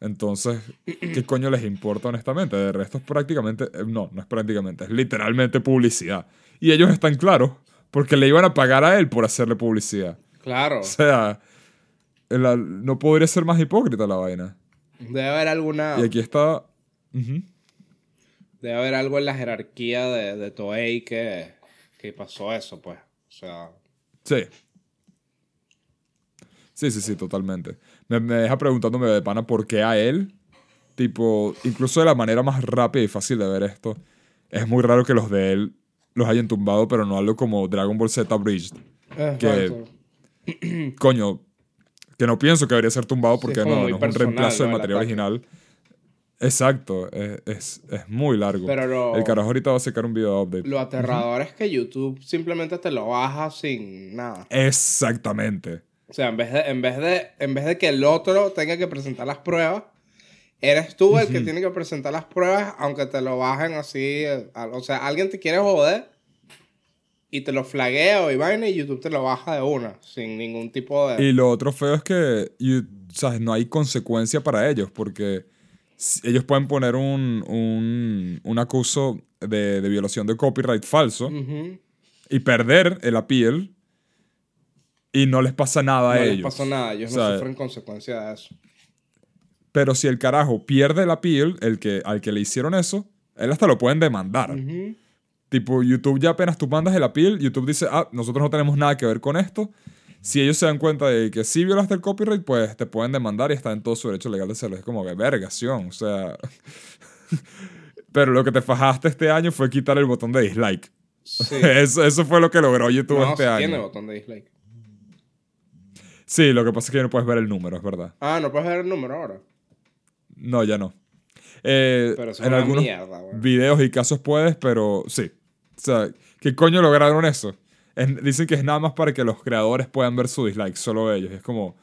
Entonces, ¿qué <clears throat> coño les importa honestamente? De resto es prácticamente, eh, no, no es prácticamente, es literalmente publicidad. Y ellos están claros, porque le iban a pagar a él por hacerle publicidad. Claro. O sea, la- no podría ser más hipócrita la vaina. Debe haber alguna. Y aquí está... Debe haber algo en la jerarquía de, de Toei que, que pasó eso, pues. O sea. Sí. Sí, sí, sí, totalmente. Me, me deja preguntándome de pana por qué a él. Tipo, incluso de la manera más rápida y fácil de ver esto. Es muy raro que los de él los hayan tumbado, pero no algo como Dragon Ball Z Bridged. Que- Exacto. Coño, que no pienso que debería ser tumbado porque no, no es un reemplazo del material original. Exacto, es, es, es muy largo. Pero lo- El carajo ahorita va a sacar un video update. Lo aterrador es que YouTube simplemente te lo baja sin nada. Exactamente. O sea, en vez de, en vez de, en vez de que el otro tenga que presentar las pruebas, eres tú el que tiene que presentar las pruebas, aunque te lo bajen así. eh, O sea, alguien te quiere joder y te lo flaguea y vaina y YouTube te lo baja de una, sin ningún tipo de. Y lo otro feo es que you- ¿sabes? no hay consecuencia para ellos, porque ellos pueden poner un, un, un acuso de, de violación de copyright falso y perder el appeal y no les pasa nada No a les ellos. pasó nada, ellos O sea, no sufren consecuencia de eso. Pero si el carajo pierde el appeal, el que, al que le hicieron eso, él hasta lo pueden demandar. Tipo, YouTube ya apenas tú mandas el appeal, YouTube dice, ah, nosotros no tenemos nada que ver con esto. Si ellos se dan cuenta de que sí violaste el copyright, pues te pueden demandar y está en todo su derecho legal de hacerlo. Es como que vergación, o sea... <laughs> Pero lo que te fajaste este año fue quitar el botón de dislike. Sí. <laughs> Eso, eso fue lo que logró YouTube no, este sí año. tiene botón de dislike. Sí, lo que pasa es que no puedes ver el número, es verdad. Ah, no puedes ver el número ahora. No, ya no. Eh, Pero en es una algunos mierda, güey. videos y casos puedes, pero sí. O sea, ¿qué coño lograron eso? Es- dicen que es nada más para que los creadores puedan ver su dislike, solo ellos. Y es como,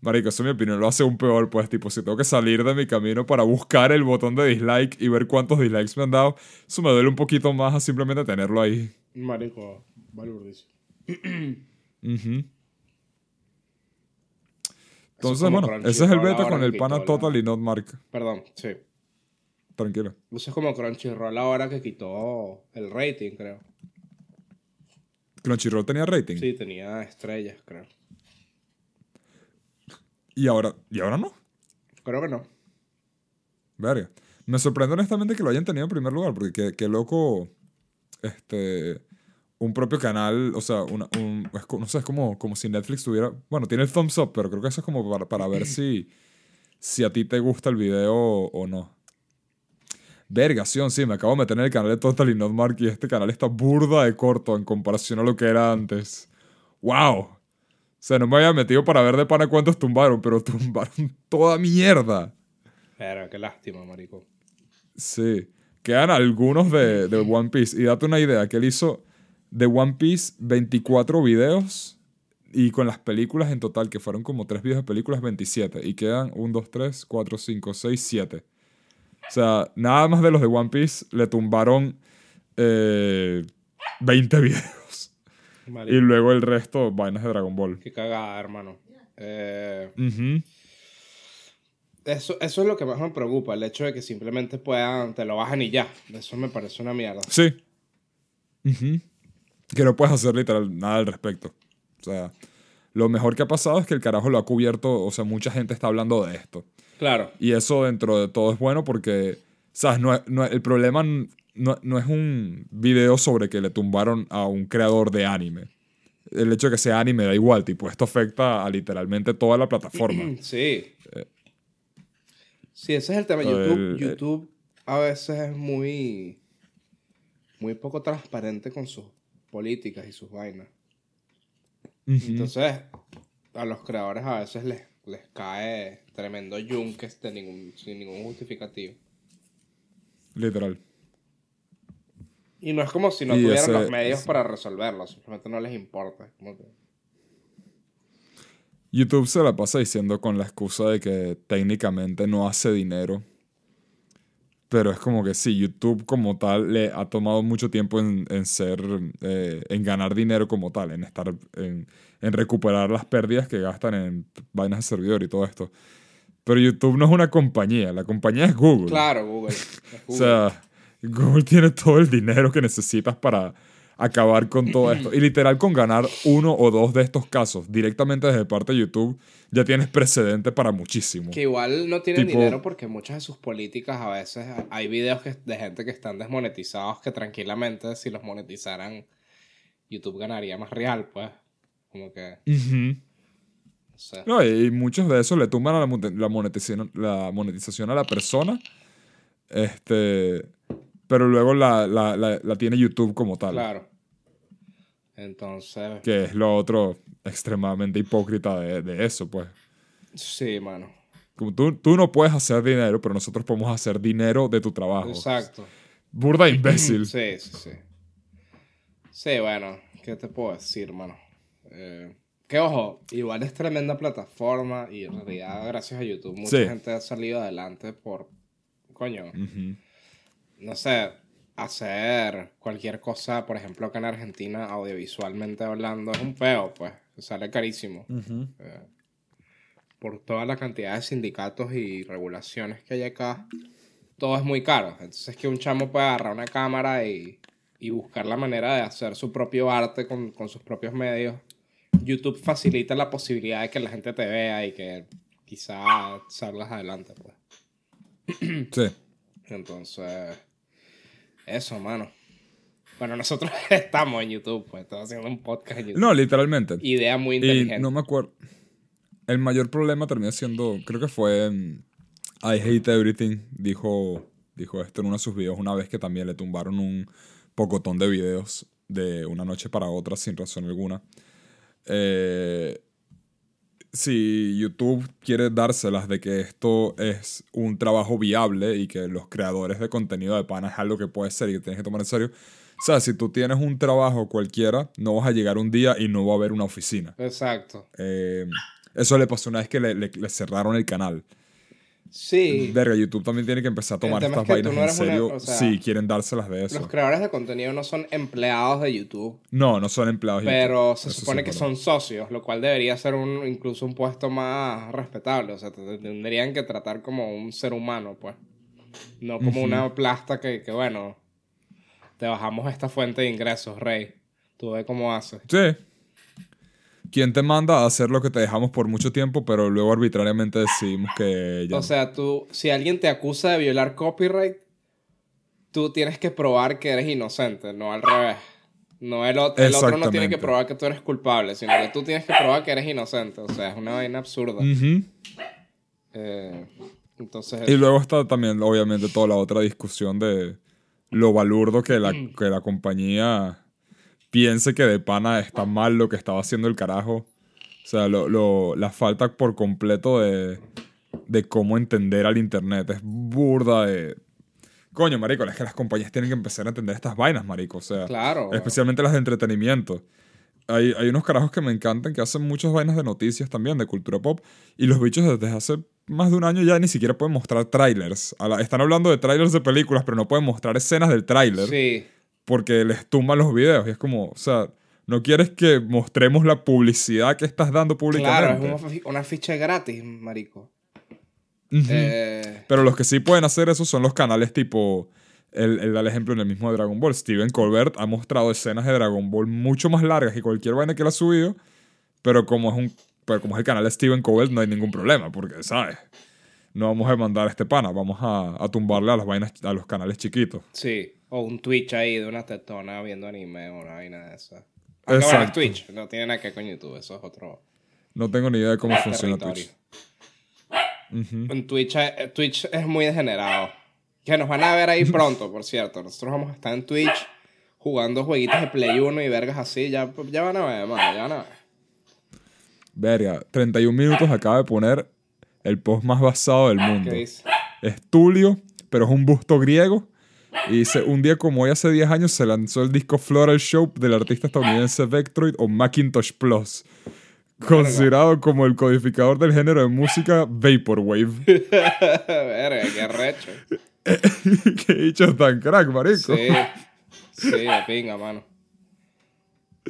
marico, eso en mi opinión lo hace un peor, pues, tipo, si tengo que salir de mi camino para buscar el botón de dislike y ver cuántos dislikes me han dado, eso me duele un poquito más a simplemente tenerlo ahí. Marico, valurdísimo. <clears throat> Ujú. Entonces, bueno, ese es el beta con el pana Total y Not Mark. Perdón, sí. Tranquilo. Eso es como Crunchyroll ahora que quitó el rating, creo. Crunchyroll tenía rating. Sí, tenía estrellas, creo. Y ahora, y ahora no. Creo que no. Verga. Me sorprende honestamente que lo hayan tenido en primer lugar, porque qué, qué loco. Este. Un propio canal, o sea, una- un, no sé, es como, como si Netflix tuviera. Bueno, tiene el thumbs up, pero creo que eso es como para, para ver si, si a ti te gusta el video o no. Vergación, sí, me acabo de meter en el canal de Total y Not Mark y este canal está burda de corto en comparación a lo que era antes. ¡Wow! O sea, no me había metido para ver de pana cuántos tumbaron, pero <laughs> tumbaron toda mierda. Pero qué lástima, marico. Sí. Quedan algunos de, de One Piece. Y date una idea, que él hizo de One Piece 24 videos y con las películas en total, que fueron como 3 videos de películas, 27. Y quedan 1, 2, 3, 4, 5, 6, 7. O sea, nada más de los de One Piece le tumbaron eh, 20 videos. Y luego el resto, vainas de Dragon Ball. qué cagada, hermano. Eh, Ujú. eso, eso es lo que más me preocupa, el hecho de que simplemente puedan, te lo bajan y ya. Eso me parece una mierda. Sí. Ujú. Que no puedes hacer literal nada al respecto. O sea, lo mejor que ha pasado es que el carajo lo ha cubierto, o sea, mucha gente está hablando de esto. Claro, Y eso dentro de todo es bueno porque, ¿sabes? No, no el problema no, no es un video sobre que le tumbaron a un creador de anime. El hecho de que sea anime da igual, tipo, esto afecta a literalmente toda la plataforma. <clears throat> sí. Sí, ese es el tema. YouTube, el- YouTube a veces es muy, muy poco transparente con sus políticas y sus vainas. Entonces, a los creadores a veces les, les cae tremendo yunque ningún, sin ningún justificativo. Literal. Y no es como si no Y tuvieran ese- los medios ese- para resolverlo, simplemente no les importa. Como que- YouTube se la pasa diciendo con la excusa de que técnicamente no hace dinero. Pero es como que sí, YouTube como tal le ha tomado mucho tiempo en, en ser, eh, en ganar dinero como tal, en estar, en, en recuperar las pérdidas que gastan en vainas de servidor y todo esto. Pero YouTube no es una compañía, la compañía es Google. Claro, Google. es <laughs> O Google. sea, Google tiene todo el dinero que necesitas para acabar con todo esto. Y literal, con ganar uno o dos de estos casos directamente desde parte de YouTube, ya tienes precedente para muchísimo. Que igual no tienen Tipo- dinero porque muchas de sus políticas a veces hay videos que- de gente que están desmonetizados que tranquilamente si los monetizaran YouTube ganaría más real, pues. Como que, no sé. No, y muchos de esos le tumban a la, la monetización, la monetización a la persona. Este. Pero luego la, la- la- la tiene YouTube como tal. Claro. Entonces, Que es lo otro extremadamente hipócrita de, de eso, pues. sí, mano. Como tú, tú no puedes hacer dinero, pero nosotros podemos hacer dinero de tu trabajo. Exacto. Burda <clears throat> imbécil. Sí, sí, sí. Sí, bueno, ¿qué te puedo decir, mano? Eh, que ojo, igual es tremenda plataforma y en realidad gracias a YouTube mucha Sí. gente ha salido adelante por, coño. No sé, hacer cualquier cosa, por ejemplo, acá en Argentina, audiovisualmente hablando, es un peo, pues, sale carísimo. Eh, por toda la cantidad de sindicatos y regulaciones que hay acá, todo es muy caro. Entonces que un chamo puede agarrar una cámara y, y buscar la manera de hacer su propio arte con, con sus propios medios. YouTube facilita la posibilidad de que la gente te vea y que quizá salgas adelante, pues. Sí. Entonces, eso, mano. Bueno, nosotros <laughs> estamos en YouTube, pues, estamos haciendo un podcast en YouTube. No, literalmente. Idea muy Y inteligente. no me acuerdo. El mayor problema terminó siendo, creo que fue mm, I Hate Everything, dijo, dijo esto en uno de sus videos una vez que también le tumbaron un pocotón de videos de una noche para otra sin razón alguna. Eh, si YouTube quiere dárselas de que esto es un trabajo viable y que los creadores de contenido de pana es algo que puede ser y que tienes que tomar en serio, o sea, si tú tienes un trabajo cualquiera, no vas a llegar un día y no va a haber una oficina. Exacto. Eh, eso le pasó una vez que le, le- le cerraron el canal. Sí. Verga, YouTube también tiene que empezar a tomar estas es que tú vainas no en una- serio o sea, si quieren dárselas de eso. Los creadores de contenido no son empleados de YouTube, No, no son empleados. de pero YouTube. se Eso sí supone que son socios, lo cual debería ser un, incluso un puesto más respetable. O sea, te te tendrían que tratar como un ser humano, pues. No como una plasta que, que, bueno, te bajamos esta fuente de ingresos, Rey. Tú ve cómo haces. Sí. ¿Quién te manda a hacer lo que te dejamos por mucho tiempo, pero luego arbitrariamente decidimos que ya. O sea, tú, si alguien te acusa de violar copyright, tú tienes que probar que eres inocente, no al revés. No el, ot- el otro no tiene que probar que tú eres culpable, sino que tú tienes que probar que eres inocente. O sea, es una vaina absurda. Eh, entonces, Y luego está también, obviamente, toda la otra discusión de lo balurdo que la, que la compañía piense que de pana está mal lo que estaba haciendo el carajo. O sea, lo, lo- la falta por completo de, de cómo entender al internet. Es burda de... Coño, marico, es que las compañías tienen que empezar a entender estas vainas, marico. O sea, claro. especialmente las de entretenimiento. Hay, hay unos carajos que me encantan que hacen muchas vainas de noticias también, de cultura pop. Y los bichos desde hace más de un año ya ni siquiera pueden mostrar trailers. A la- están hablando de trailers de películas, pero no pueden mostrar escenas del tráiler Sí, porque les tumban los videos. Y es como, o sea, no quieres que mostremos la publicidad que estás dando claro, públicamente. es una, una ficha gratis, marico. Eh, Pero los que sí pueden hacer eso son los canales tipo. Él da el ejemplo en el mismo de Dragon Ball. Steven Colbert ha mostrado escenas de Dragon Ball mucho más largas que cualquier vaina que él ha subido. Pero como es un. Pero como es el canal de Steven Colbert, no hay ningún problema. Porque, ¿sabes? No vamos a mandar a este pana. Vamos a, a tumbarle a las vainas, a los canales chiquitos. sí, o un Twitch ahí de una tetona viendo anime o una vaina de esa. Aunque bueno, es Exacto. Twitch, no tiene nada que ver con YouTube, eso es otro No tengo ni idea de cómo funciona territorio. Twitch. En Twitch, Twitch es muy degenerado. Que nos van a ver ahí pronto, por cierto. Nosotros vamos a estar en Twitch jugando jueguitos de Play 1 y vergas así. Ya, ya van a ver, mano, ya van a ver. Verga, 31 minutos acaba de poner el post más basado del mundo. ¿Qué dice? es Tulio, pero es un busto griego. Y dice, un día como hoy hace 10 años se lanzó el disco Floral Show del artista estadounidense Vectroid o Macintosh Plus, considerado como el codificador del género de música Vaporwave. <laughs> Verga, qué recho. <laughs> Qué dicho tan crack, marico. Sí, sí, de pinga, mano.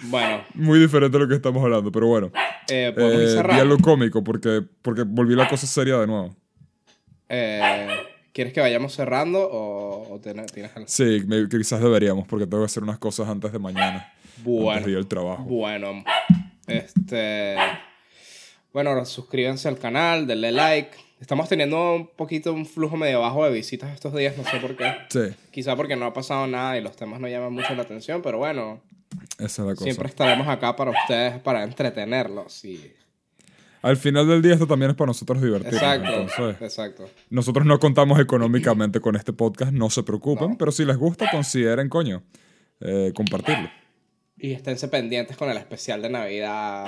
Bueno, Muy diferente a lo que estamos hablando, pero bueno. eh, Eh, di cerrando. algo cómico porque, porque volví la cosa seria de nuevo. Eh, ¿Quieres que vayamos cerrando o, o ten- tienes algo? Sí, me- quizás deberíamos porque tengo que hacer unas cosas antes de mañana. Antes Bueno, de ir al trabajo. bueno. Este. Bueno, suscríbanse al canal, denle like. Estamos teniendo un poquito un flujo medio bajo de visitas estos días, no sé por qué. Sí, Quizá porque no ha pasado nada y los temas no llaman mucho la atención, pero bueno, esa es la cosa. siempre estaremos acá para ustedes, para entretenerlos. Y... Al final del día esto también es para nosotros divertirnos. Exacto, Entonces, exacto. nosotros no contamos económicamente con este podcast, no se preocupen, No. pero si les gusta, consideren, coño, eh, compartirlo. Y esténse pendientes con el especial de Navidad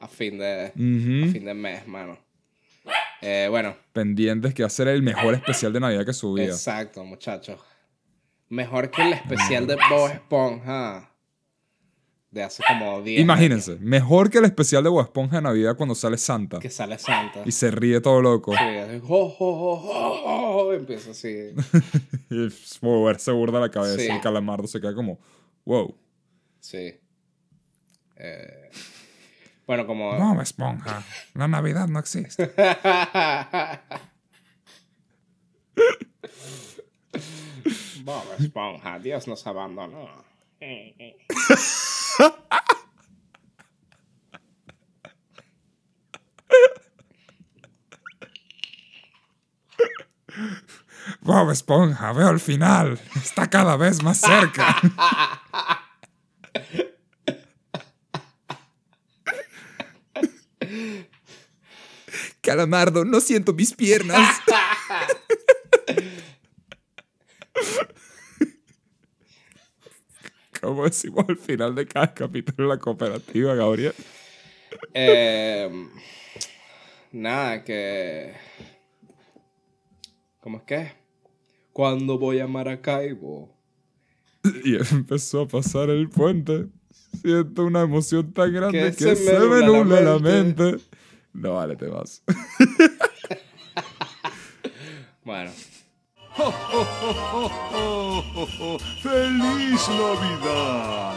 a fin de, a fin de mes, mano. Eh, bueno, Pendientes que hacer el mejor especial de Navidad que su vida. exacto, muchachos. Mejor que el especial de Bob Esponja de hace como 10 Imagínense, mejor que el especial de Bob Esponja de Navidad cuando sale Santa que sale Santa. y se ríe todo loco. Sí, así, jo, jo, jo, jo, jo, empieza así. <laughs> Y moverse burda la cabeza Sí. y Calamardo se queda como, wow. Sí. Eh, bueno, como... Bob Esponja, la Navidad no existe. <laughs> Bob Esponja, Dios nos abandonó. <laughs> <laughs> Bob Esponja, veo el final. Está cada vez más cerca. <laughs> Calamardo, no siento mis piernas. <laughs> Como decimos al final de cada capítulo de la cooperativa, Gabriel. Eh, nada, que... ¿Cómo es que? Cuando voy a Maracaibo. Y empezó a pasar el puente. Siento una emoción tan grande Que que, se me nubla la la mente. No, vale, te vas. Bueno. ¡Feliz Navidad!